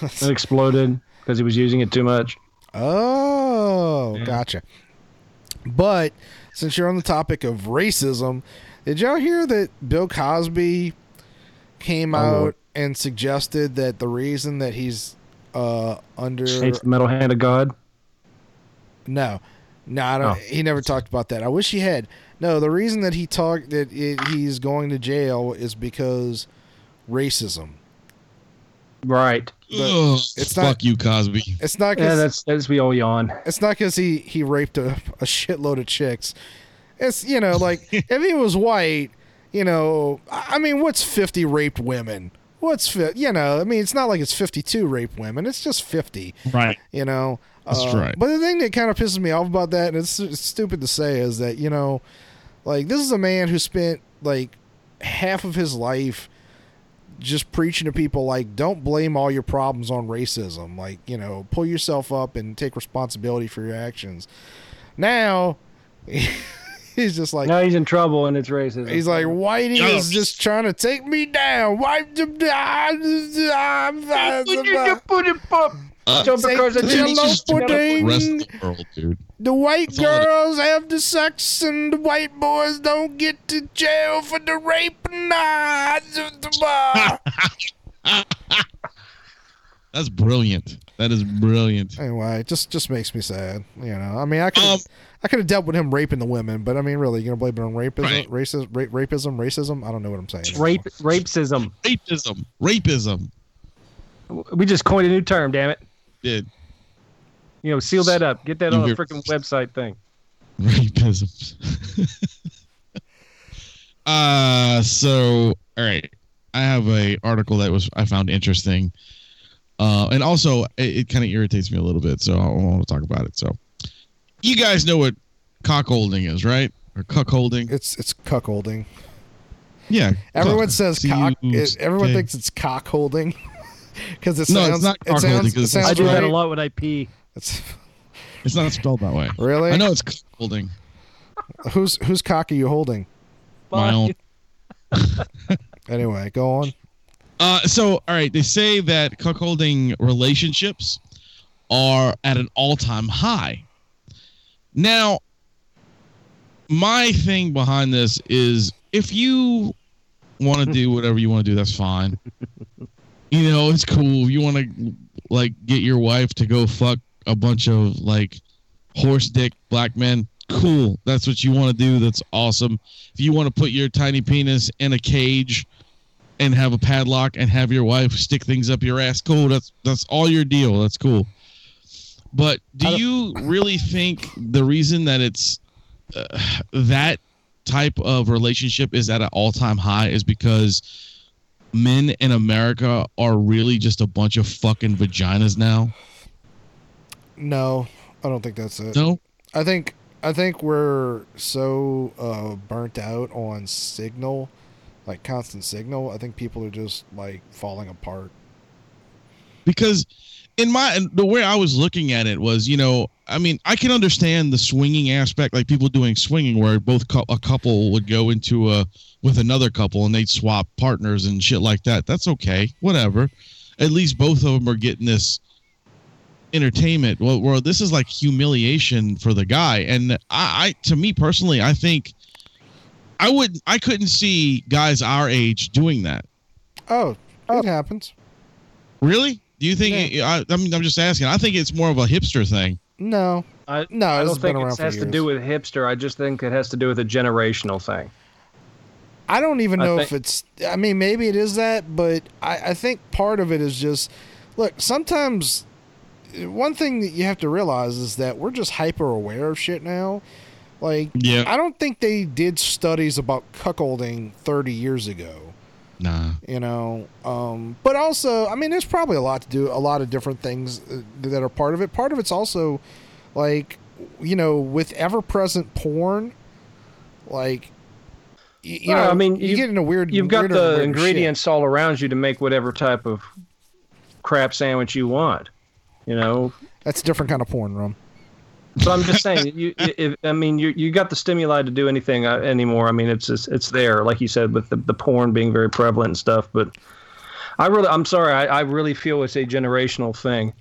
What? It exploded because he was using it too much. Oh, Yeah. gotcha. But since you're on the topic of racism, did y'all hear that Bill Cosby came Oh, out Lord. And suggested that the reason that he's uh under Hates the metal hand of God. no, no, I don't. Oh. He never talked about that. I wish he had. No, the reason that he talked that it, he's going to jail is because racism. Right. But Ugh, it's fuck you, Cosby. It's not Yeah, because that's that's we all yawn. It's not because he he raped a, a shitload of chicks. It's you know like if he was white, you know, I I mean, what's fifty raped women? What's fi- you know? I mean, it's not like it's fifty two rape women. It's just fifty. Right. You know. That's Uh, right. But the thing that kind of pisses me off about that, and it's, it's stupid to say, is that you know, like this is a man who spent like half of his life just preaching to people like don't blame all your problems on racism like you know pull yourself up and take responsibility for your actions now he's just like now he's in trouble and it's racism. he's like whitey Yo. is just trying to take me down white Uh, So because Take it's the just- yellow just the pudding. rest the world, dude. the white That's all it- girls have the sex and the white boys don't get to jail for the rape Nah. That's brilliant. That is brilliant. Anyway, it just just makes me sad. You know, I mean, I could Um, I could have dealt with him raping the women, but I mean, really, you're gonna blame it on rapism, Right. racism, rape, rapism, racism? I don't know what I'm saying. rape rapism. Rapism. Rapism. We just coined a new term. Damn it. Did You know, seal that up. Get that You on a hear- freaking website thing. rapism. uh so all right. I have a article that was I found interesting. Uh, and also it, it kind of irritates me a little bit, so I want to talk about it. So, you guys know what cockholding is, right? Or cuckolding? It's it's cuckolding. Yeah. Everyone cuck. says cock. It, everyone thinks it's cock holding because it sounds. No, it's sounds. not it cock sounds. holding, It 'cause it's sounds I do right. that a lot when I pee. It's, It's not spelled that way. really? I know it's cuckolding. Who's whose cock are you holding? My own. Anyway, go on. Uh, so, all right, they say that cuckolding relationships are at an all-time high. Now, my thing behind this is if you want to do whatever you want to do, that's fine. You know, it's cool. If you want to like get your wife to go fuck a bunch of like horse dick black men, cool. That's what you want to do. That's awesome. If you want to put your tiny penis in a cage and have a padlock and have your wife stick things up your ass, cool. That's that's all your deal. That's cool. But do you really think the reason that it's uh, that type of relationship is at an all-time high is because men in America are really just a bunch of fucking vaginas now? No, I don't think that's it. No. I think I think we're so uh, burnt out on signal, like constant signal. I think people are just like falling apart. because in my the way I was looking at it was, you know, I mean, I can understand the swinging aspect, like people doing swinging, where both a couple would go into a with another couple and they'd swap partners and shit like that. That's okay, whatever. At least both of them are getting this entertainment. Well, well this is like humiliation for the guy, and I, I to me personally, I think I would I couldn't see guys our age doing that. Oh, it happens. Really? Do you think? I, I mean, I'm just asking. I think it's more of a hipster thing. No, I, No, I don't think it for has to do with hipster. I just think it has to do with a generational thing. I don't even know think- if it's. I mean, maybe it is that, but I, I think part of it is just look. Sometimes one thing that you have to realize is that we're just hyper aware of shit now. Like, Yeah. I don't think they did studies about cuckolding 30 years ago. Nah. you know um but also i mean there's probably a lot to do a lot of different things uh, that are part of it part of it's also like you know, with ever present porn, like, y- you Well, know, I mean, you get in a weird. You've got the weirder ingredients all around you to make whatever type of crap sandwich you want. You know. That's a different kind of porn, Rum. But I'm just saying. You, if, I mean, you you got the stimuli to do anything uh, anymore. I mean, it's just, it's there, like you said, with the, the porn being very prevalent and stuff. But I really, I'm sorry, I, I really feel it's a generational thing,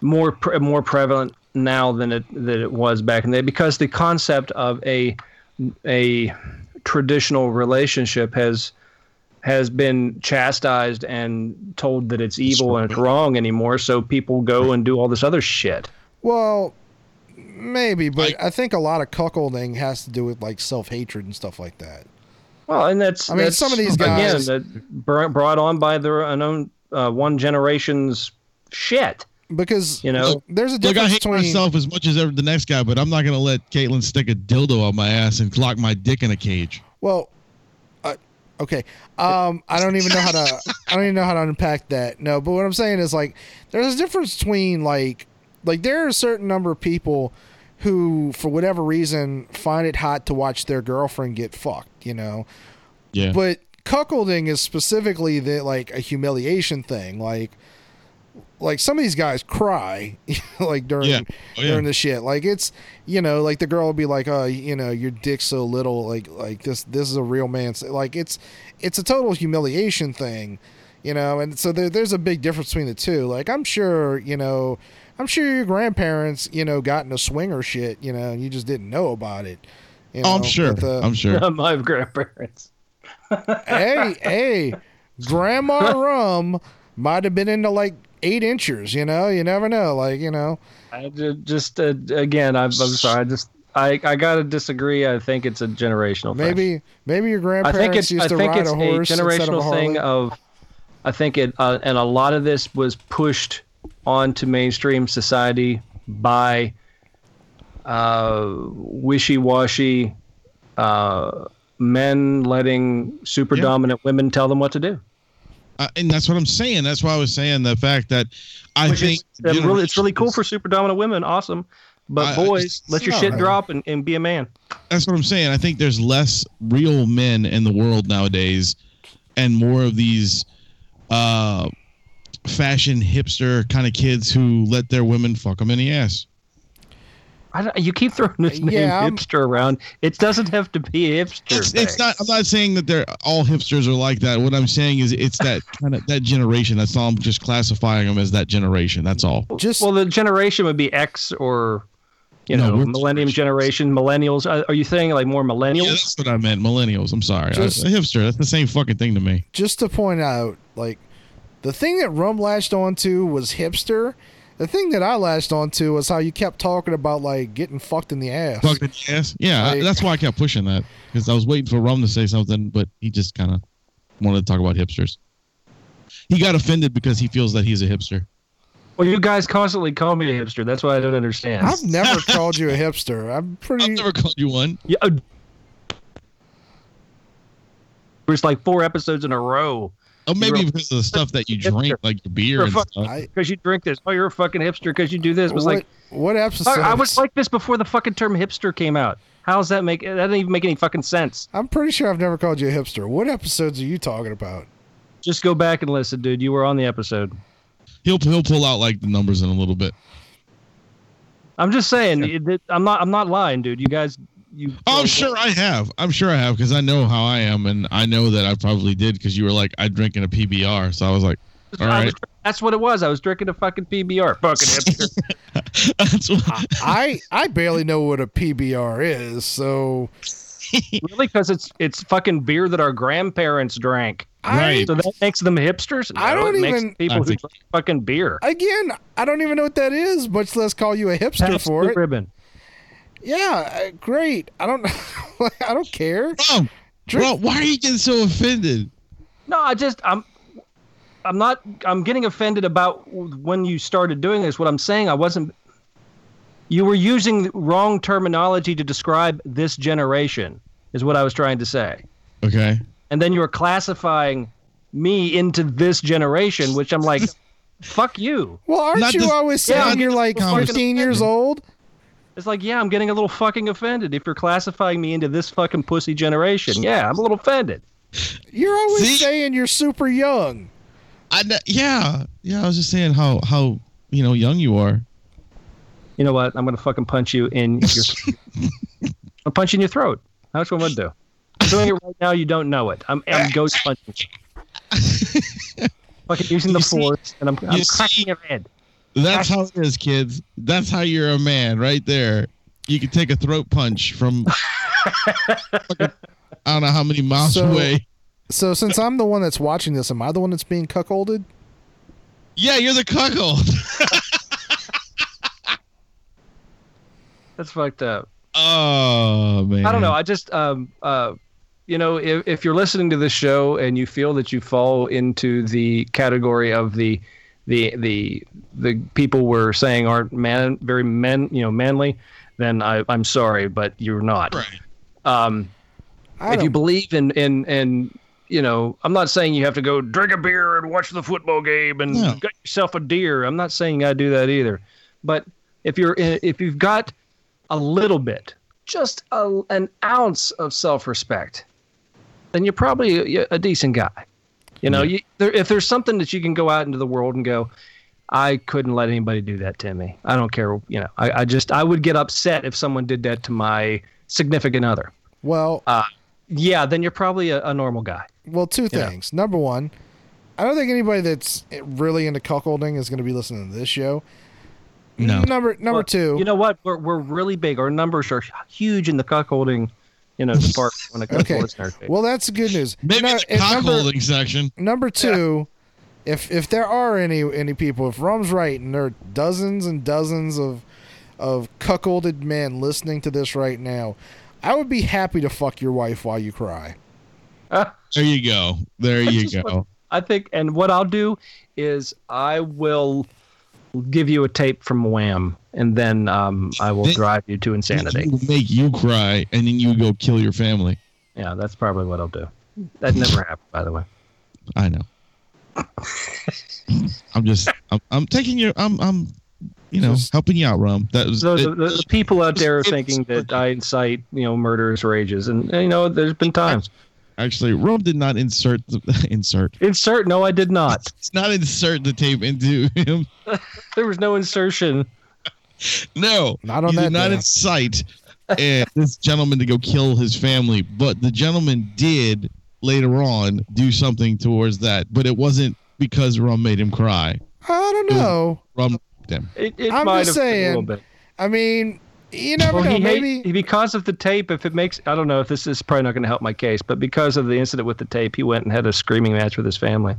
more pre- more prevalent now than it than it was back in the day because the concept of a a traditional relationship has has been chastised and told that it's evil and it's wrong anymore so people go and do all this other shit Well, maybe, but Like- I think a lot of cuckolding has to do with like self hatred and stuff like that. well and that's I mean, that's, some of these guys- again that brought on by their unknown uh, one generation's shit Because you know there's a Look, I difference hate between myself as much as ever the next guy, but I'm not gonna let Caitlyn stick a dildo on my ass and lock my dick in a cage. Well, uh, okay. Um, I don't even know how to. I don't even know how to unpack that. No, but what I'm saying is like, there's a difference between like, like there are a certain number of people who, for whatever reason, find it hot to watch their girlfriend get fucked. You know, Yeah. but cuckolding is specifically the like a humiliation thing. Like, like some of these guys cry like during Yeah. Oh, yeah. during the shit. Like it's you know like the girl will be like, oh you know your dick's so little. Like like this this is a real man's like it's it's a total humiliation thing. You know, and so there, there's a big difference between the two. Like I'm sure you know. I'm sure your grandparents, you know, got into swinger shit, you know, and you just didn't know about it. You oh, I'm sure. but, uh, I'm sure. my grandparents hey, hey, Grandma Rum might have been into like eight inches. You know, you never know. Like you know, I just uh, again I'm, I'm sorry I just I, I gotta disagree I think it's a generational thing. maybe maybe your I grandparents think it's used I to think ride it's a a horse of a generational thing of I think it uh, and a lot of this was pushed onto mainstream society by uh, wishy-washy uh, men letting super Yeah. dominant women tell them what to do. Uh, and that's what I'm saying. That's why I was saying the fact that I Which think is, really, it's really cool for super dominant women. Awesome. But I- I boys, just- let your shit man. drop and, and be a man. That's what I'm saying. I think there's less real men in the world nowadays, and more of these uh, fashion hipster kind of kids who let their women fuck them in the ass. I don't, you keep throwing this name Yeah, I'm- hipster around. It doesn't have to be hipster. It's, it's not. I'm not saying that they're all hipsters are like that. What I'm saying is it's that kind of that generation. That's all. I'm just classifying them as that generation. That's all. Just well, the generation would be X or, you No, know, we're Millennium generation, millennials. Are, are you saying like more Yeah, millennials? that's what I meant. Millennials. I'm sorry. Just- a hipster. That's the same fucking thing to me. just to point out, like the thing that Rum latched onto was hipster. The thing that I latched onto was how you kept talking about like getting fucked in the ass. Fuck in the ass. Yeah, I- that's why I kept pushing that because I was waiting for Rum to say something, but he just kind of wanted to talk about hipsters. He got offended because he feels that he's a hipster. Well, you guys constantly call me a hipster. That's why I don't understand. I've never called you a hipster. I'm pretty. I've never called you one. Yeah, uh, there's like four episodes in a row Oh, maybe You're a- because of the stuff that you hipster. drink, like your beer You're a and fuck- stuff. I, because you drink this. Oh, you're a fucking hipster because you do this. It was what, like what episode? I, I was like this before the fucking term hipster came out. How's that make? That doesn't even make any fucking sense. I'm pretty sure I've never called you a hipster. What episodes are you talking about? Just go back and listen, dude. You were on the episode. He'll he'll pull out like the numbers in a little bit. I'm just saying. it- it- I'm not. I'm not lying, dude. You guys. You. Oh, I'm sure I have. I'm sure I have because I know how I am, and I know that I probably did because you were like, I drink in a PBR, so I was like, "All right." Was- that's what it was. I was drinking a fucking PBR. Fucking hipster. That's what, uh, I I barely know what a PBR is, so really? Because it's it's fucking beer that our grandparents drank. right. So that makes them hipsters. I don't it makes even- people who think- drink fucking beer. again, I don't even know what that is. Much less call you a hipster Pass for the it. ribbon. Yeah, uh, great. I don't. I don't care. Bro, bro, why are you getting so offended? No, I just I'm I'm not I'm getting offended about when you started doing this. What I'm saying, I wasn't you were using the wrong terminology to describe this generation is what I was trying to say. Okay. And then you were classifying me into this generation, which I'm like, fuck you. Well, aren't Not you this- always saying I'm you're like fucking 15 years old? It's like, yeah, I'm getting a little fucking offended if you're classifying me into this fucking pussy generation. Yeah, I'm a little offended. You're always See? saying you're super young. I yeah, yeah. I was just saying how how you know young you are. You know what? I'm gonna fucking punch you in your. I'm punching your throat. That's what I'm gonna do. I'm doing it right now. You don't know it. I'm, I'm ghost punching. you. fucking using the You see- force, and I'm, I'm cracking see- your head. That's how it is, kids. That's how you're a man, right there. You can take a throat punch from I don't know how many miles So- away. So since I'm the one that's watching this, am I the one that's being cuckolded? Yeah, you're the cuckold. That's fucked up. Oh man. I don't know. I just, um, uh, you know, if, if you're listening to this show and you feel that you fall into the category of the, the, the, the people we're saying aren't man, very men, you know, manly, then I, I'm sorry, but you're not. Right. Um, if you believe in, in, in, you know, I'm not saying you have to go drink a beer and watch the football game and No. get yourself a deer. I'm not saying you got to do that either. But if you're, if you've got a little bit, just a, an ounce of self-respect, then you're probably a, a decent guy. You know, you, there, if there's something that you can go out into the world and go, I couldn't let anybody do that to me. I don't care. You know, I, I just I would get upset if someone did that to my significant other. well, uh, Yeah, then you're probably a, a normal guy. well, two Yeah. things. Number one, I don't think anybody that's really into cuckolding is going to be listening to this show. No. Number number Well, two. You know what? We're we're really big. Our numbers are huge in the cuckolding, you know, department when it comes Okay. to listeners. well, that's good news. Maybe No, the and number, cockholding section. number two, if if there are any any people, if Rum's right, and there are dozens and dozens of of cuckolded men listening to this right now, I would be happy to fuck your wife while you cry. There you go. There That's you just what- go. I think, and what I'll do is I will give you a tape from Wham, and then um, I will Then- drive you to insanity. Make you cry, and then you go kill your family. Yeah, that's probably what I'll do. That never happened, by the way. I know. I'm just. I'm, I'm taking your. I'm. I'm. You know, helping you out, Rum. That was. So the, the, the people out there are thinking that I incite, you know, murderous rages, and you know, there's been times. Actually, Rum did not insert the insert. Insert? No, I did not. It's not insert the tape into him. There was no insertion. No, Not on you that did not day. incite uh, this gentleman to go kill his family, but the gentleman did later on do something towards that. But it wasn't because Rum made him cry. I don't know. Rum raped him. It, it I'm might just have been a little saying, bit. I mean, you never Well, know. he Maybe hate, because of the tape. If it makes, I don't know if this is probably not going to help my case, but because of the incident with the tape, he went and had a screaming match with his family.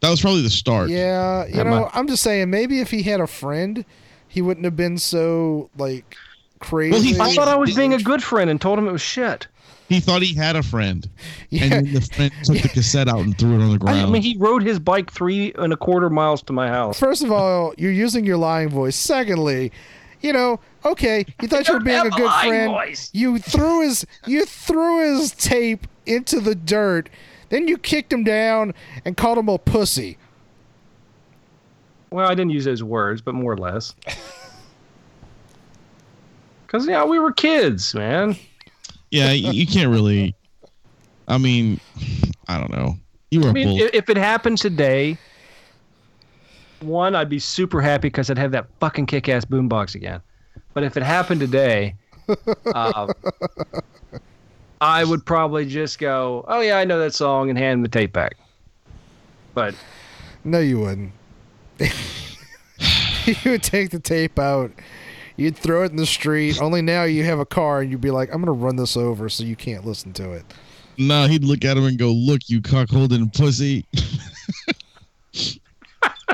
That was probably the start. Yeah, you That know, might- I'm just saying. Maybe if he had a friend, he wouldn't have been so like crazy. I thought I was being a good friend and told him it was shit. He thought he had a friend, Yeah, and then the friend took the cassette out and threw it on the ground. I, mean, he rode his bike three and a quarter miles to my house. First of all, you're using your lying voice. Secondly, you know, okay, you thought you were being a good friend. voice. You threw his you threw his tape into the dirt. Then you kicked him down and called him a pussy. Well, I didn't use those words, but more or less. Because yeah, we were kids, man. yeah, you, you can't really. I mean, I don't know. You were I a mean, if it happened today, one, I'd be super happy because I'd have that fucking kick-ass boombox again. But if it happened today, uh, I would probably just go, "Oh yeah, I know that song," and hand the tape back. But No, you wouldn't. you would take the tape out. You'd throw it in the street. Only now you have a car, and you'd be like, "I'm gonna run this over so you can't listen to it." no, he'd look at him and go, "Look, you cockholding pussy."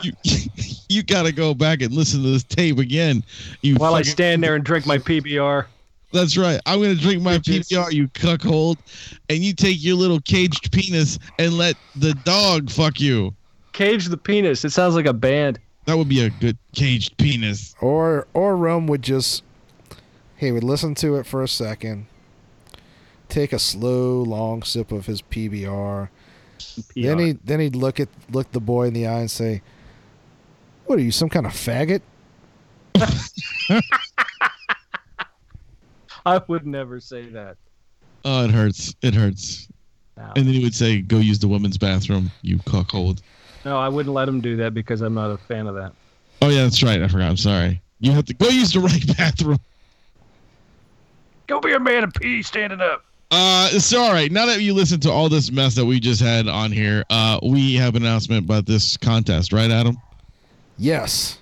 you, you gotta go back and listen to this tape again. You while I stand there and drink my PBR, That's right. I'm gonna drink my PBR, you cuckold, and you take your little caged penis and let the dog fuck you. cage the penis. It sounds like a band. That would be a good caged penis. Or or Rum would just he would listen to it for a second, take a slow, long sip of his PBR. Then he then he'd look at look the boy in the eye and say, "What are you, some kind of faggot?" I would never say that. Oh, it hurts. It hurts. No. And then he would say, "Go use the women's bathroom, you cuckold." no, I wouldn't let him do that because I'm not a fan of that. Oh yeah, that's right. I forgot. I'm sorry. You have to go use the right bathroom. Go be a man and pee standing up. Uh, so all right. Now that you listened to all this mess that we just had on here, uh, we have an announcement about this contest, right, Adam? Yes.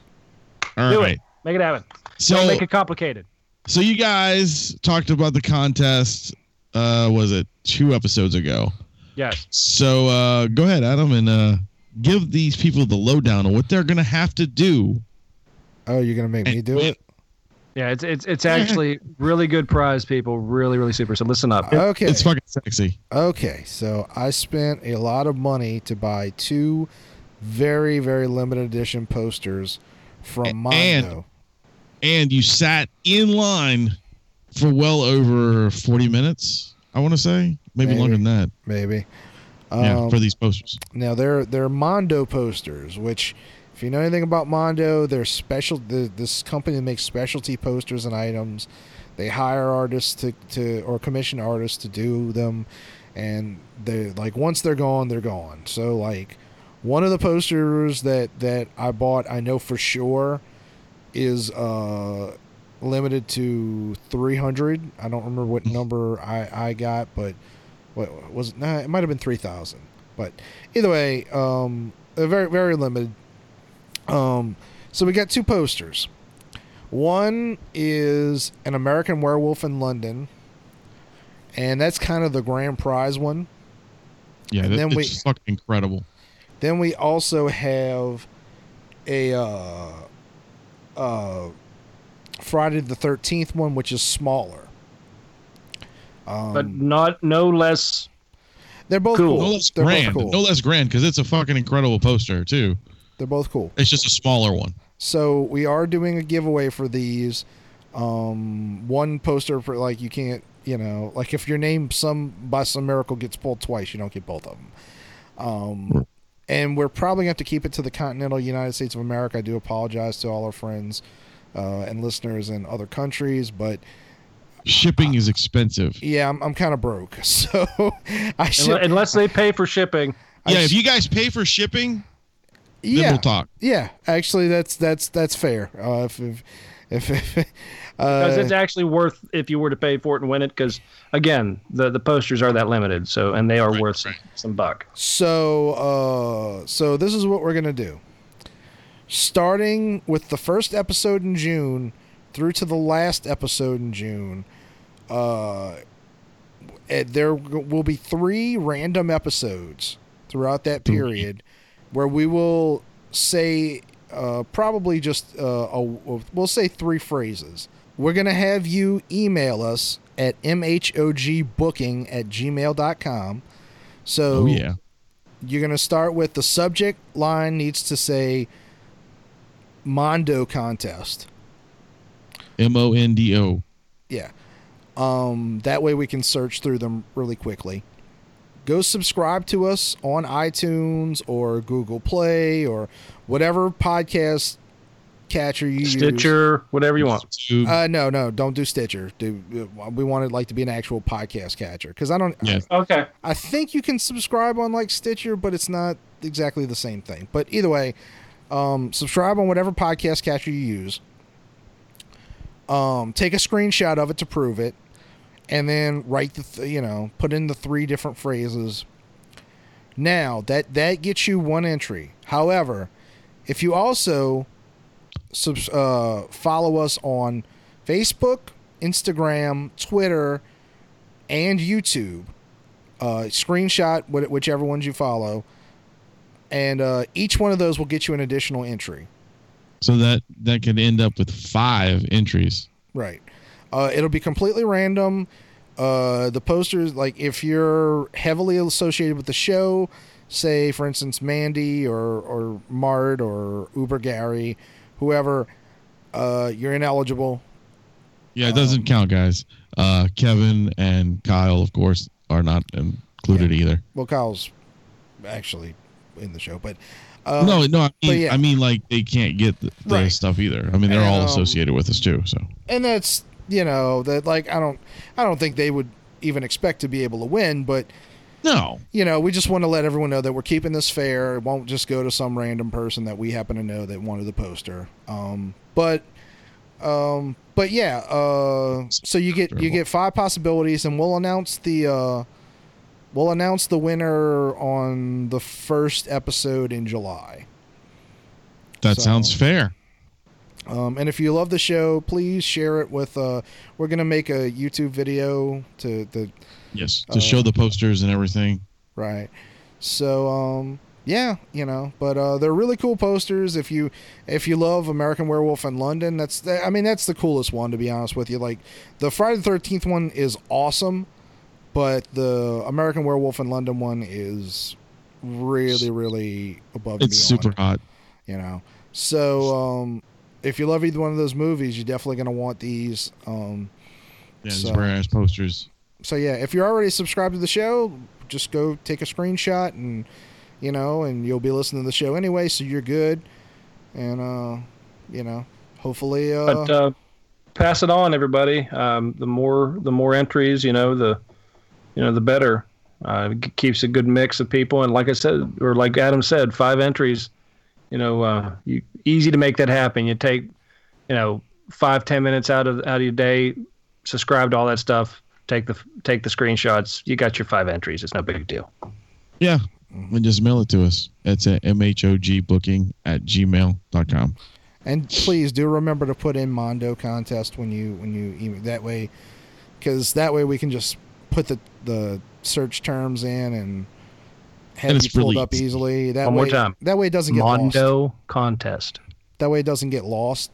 All Do right. it. Make it happen. So Don't make it complicated. So you guys talked about the contest. Uh, was it two episodes ago? Yes. So uh, go ahead, Adam, and uh, give these people the lowdown on what they're gonna have to do. Oh, you're gonna make me do it? Yeah, it's it's it's actually really good prize, people. Really, really super. So listen up. Okay. It's fucking sexy. Okay, so I spent a lot of money to buy two very, very limited edition posters from Mondo. And- And you sat in line for well over forty minutes. I want to say maybe, Maybe. longer than that. maybe. yeah, Um, for these posters. Now they're they're Mondo posters, which if you know anything about Mondo, they're special. The, this company that makes specialty posters and items. They hire artists to, to or commission artists to do them, and they like once they're gone, they're gone. So like one of the posters that that I bought, I know for sure is uh limited to 300. I don't remember what number I I got, but what was it? Nah, it might have been 3000. But either way, um, a very very limited. Um, so we got two posters. One is an American Werewolf in London, and that's kind of the grand prize one. Yeah, and that, then it's we- fucking incredible. Then we also have a uh, uh, Friday the Thirteenth one, which is smaller. Um, But not no less. they're both cool. cool. No less They're grand. cool. No less grand because it's a fucking incredible poster too. They're both cool. It's just a smaller one. So we are doing a giveaway for these. Um, one poster for like you can't, you know, like if your name some by some miracle gets pulled twice, you don't get both of them. Um, and we're probably going to have to keep it to the continental United States of America. I do apologize to all our friends uh, and listeners in other countries, but Shipping is expensive. yeah, I'm, I'm kind of broke, so I should. Unless they pay for shipping. Yeah, sh- if you guys pay for shipping, then yeah, we'll talk. yeah. Actually, that's that's that's fair. Uh, if if, if, if Because uh, it's actually worth if you were to pay for it and win it. Because again, the the posters are that limited. So and they are Right, worth some, right. some buck. So, uh, so this is what we're gonna do. Starting with the first episode in June through to the last episode in June, uh, eh, there will be three random episodes throughout that period where we will say uh, probably just uh, a, we'll say three phrases. We're gonna have you email us at mhogbooking at gmail.com. So Oh yeah. you're going to start with the subject line needs to say Mondo contest. M O N D O. Yeah. Um, that way we can search through them really quickly. Go subscribe to us on iTunes or Google Play or whatever podcast catcher you use. Stitcher, whatever you want. Uh, no, no, don't do Stitcher. Do we want it like to be an actual podcast catcher? Because I don't. Yeah. Okay. I think you can subscribe on like Stitcher, but it's not exactly the same thing. But either way, um, subscribe on whatever podcast catcher you use. Um, take a screenshot of it to prove it, and then write the th- you know put in the three different phrases. Now that that gets you one entry. However, if you also uh, follow us on Facebook, Instagram, Twitter, and YouTube uh, screenshot whichever ones you follow, and uh, each one of those will get you an additional entry. so that that could end up with five entries. Right. Uh, it'll be completely random. Uh, the posters, like if you're heavily associated with the show, say for instance Mandy or or Mart or Uber Gary, whoever, uh, you're ineligible. Yeah, it doesn't count, guys. Uh, Kevin and Kyle, of course, are not included either. Well, Kyle's actually in the show, but uh, no, no, I mean, yeah. I mean, like they can't get the, the Right. stuff either. I mean, they're And, all um, associated with us too. So and that's you know that like I don't I don't think they would even expect to be able to win, but No. you know, we just want to let everyone know that we're keeping this fair. It won't just go to some random person that we happen to know that wanted the poster. Um, but, um, but yeah. Uh, so you get you get five possibilities, and we'll announce the uh, we'll announce the winner on the first episode in July. That So- sounds fair. Um, and if you love the show, please share it with. Uh, we're gonna make a YouTube video to the Yes. To Uh, show the posters and everything. Right. So um yeah, you know, but uh they're really cool posters if you if you love American Werewolf in London, that's the, I mean that's the coolest one to be honest with you. Like the Friday the 13th one is awesome, but the American Werewolf in London one is really really above It's beyond, super hot. you know. So um if you love either one of those movies, you're definitely going to want these um Yeah, So- very nice posters. So yeah, if you're already subscribed to the show, just go take a screenshot and you know, and you'll be listening to the show anyway, so you're good. And uh, you know, hopefully uh, But uh, pass it on, everybody. Um, the more the more entries, you know, the you know the better. Uh, it keeps a good mix of people, and like I said, or like Adam said, five entries. You know, uh, you easy to make that happen. You take, you know, five ten minutes out of out of your day, subscribe to all that stuff. Take the take the screenshots. You got your five entries. It's no big deal. Yeah. And just mail it to us. It's at mhogbooking at gmail.com. and please do remember to put in Mondo contest when you when you email that way, because that way we can just put the the search terms in and have And you pulled really up easily. That One way, more time. That way it doesn't get lost. Mondo contest. That way it doesn't get lost.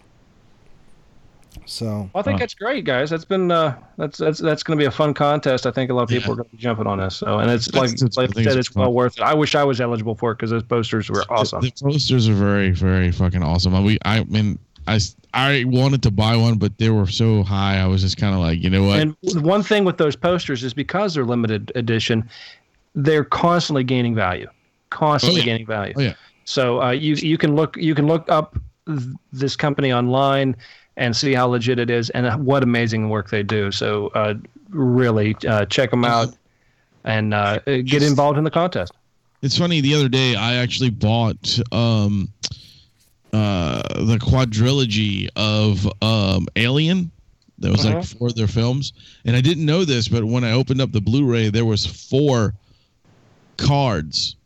So Well, I think Wow. that's great, guys. That's been uh, that's that's that's going to be a fun contest. I think a lot of people Yeah. are going to be jumping on this. So, and it's That's- like that's- I like I said, it's it's well worth it. I wish I was eligible for it because those posters were awesome. The, the posters are very, very fucking awesome. I, we, I mean, I, s- I wanted to buy one, but they were so high. I was just kind of like, you know what? And one thing with those posters is because they're limited edition, they're constantly gaining value, constantly Oh, yeah. gaining value. Oh, yeah. So uh, you you can look you can look up th- this company online and see how legit it is and what amazing work they do. So uh, really uh, check them out and uh, get involved in the contest. It's funny. The other day, I actually bought um, uh, the quadrilogy of um, Alien. That was Uh-huh. like four of their films, and I didn't know this, but when I opened up the Blu-ray, there was four cards.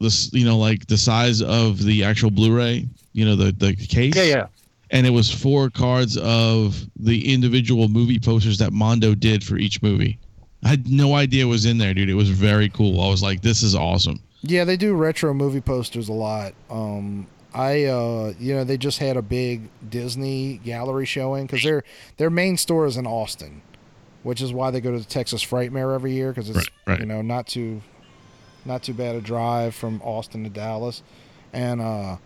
This, you know, like the size of the actual Blu-ray. You know, the the case. Yeah, yeah. And it was four cards of the individual movie posters that Mondo did for each movie. I had no idea it was in there, dude. It was very cool. I was like, this is awesome. Yeah, they do retro movie posters a lot. Um, I, uh, you know, they just had a big Disney gallery showing because their their main store is in Austin, which is why they go to the Texas Frightmare every year because it's Right, right. you know not too not too bad a drive from Austin to Dallas, and uh,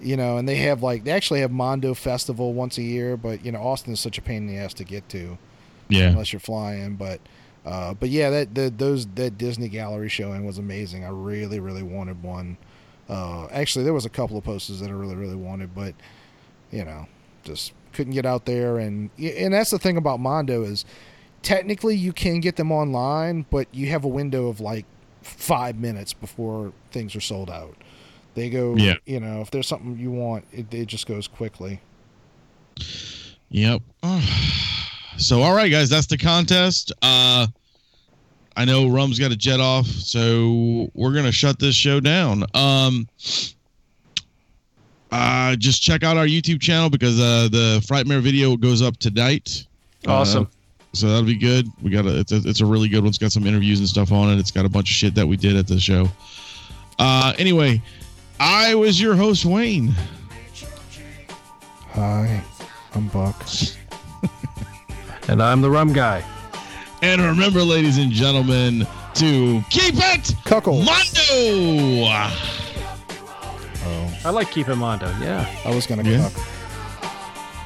you know, and they have like they actually have Mondo Festival once a year, but you know, Austin is such a pain in the ass to get to Yeah. unless you're flying. But uh, but yeah, that the, those that Disney gallery showing was amazing. I really really wanted one. Uh, actually, there was a couple of posters that I really really wanted, but you know, just couldn't get out there. And and that's the thing about Mondo is technically you can get them online, but you have a window of like five minutes before things are sold out. They go, Yeah. you know, if there's something you want, it, it just goes quickly. Yep. So, all right, guys, that's the contest. Uh, I know Rum's got a jet off, so we're gonna shut this show down. Um, uh, just check out our YouTube channel because uh, the Frightmare video goes up tonight. Awesome. Uh, so that'll be good. We got a it's, a it's a really good one. It's got some interviews and stuff on it. It's got a bunch of shit that we did at the show. Uh, anyway, I was your host Wayne. Hi, I'm Buck. And I'm the rum guy. And remember, ladies and gentlemen, to keep it Cuckle. Mondo. Oh, I like keeping Mondo. Yeah. I was gonna Yeah. cuck.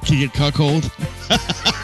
Can you get cuckold?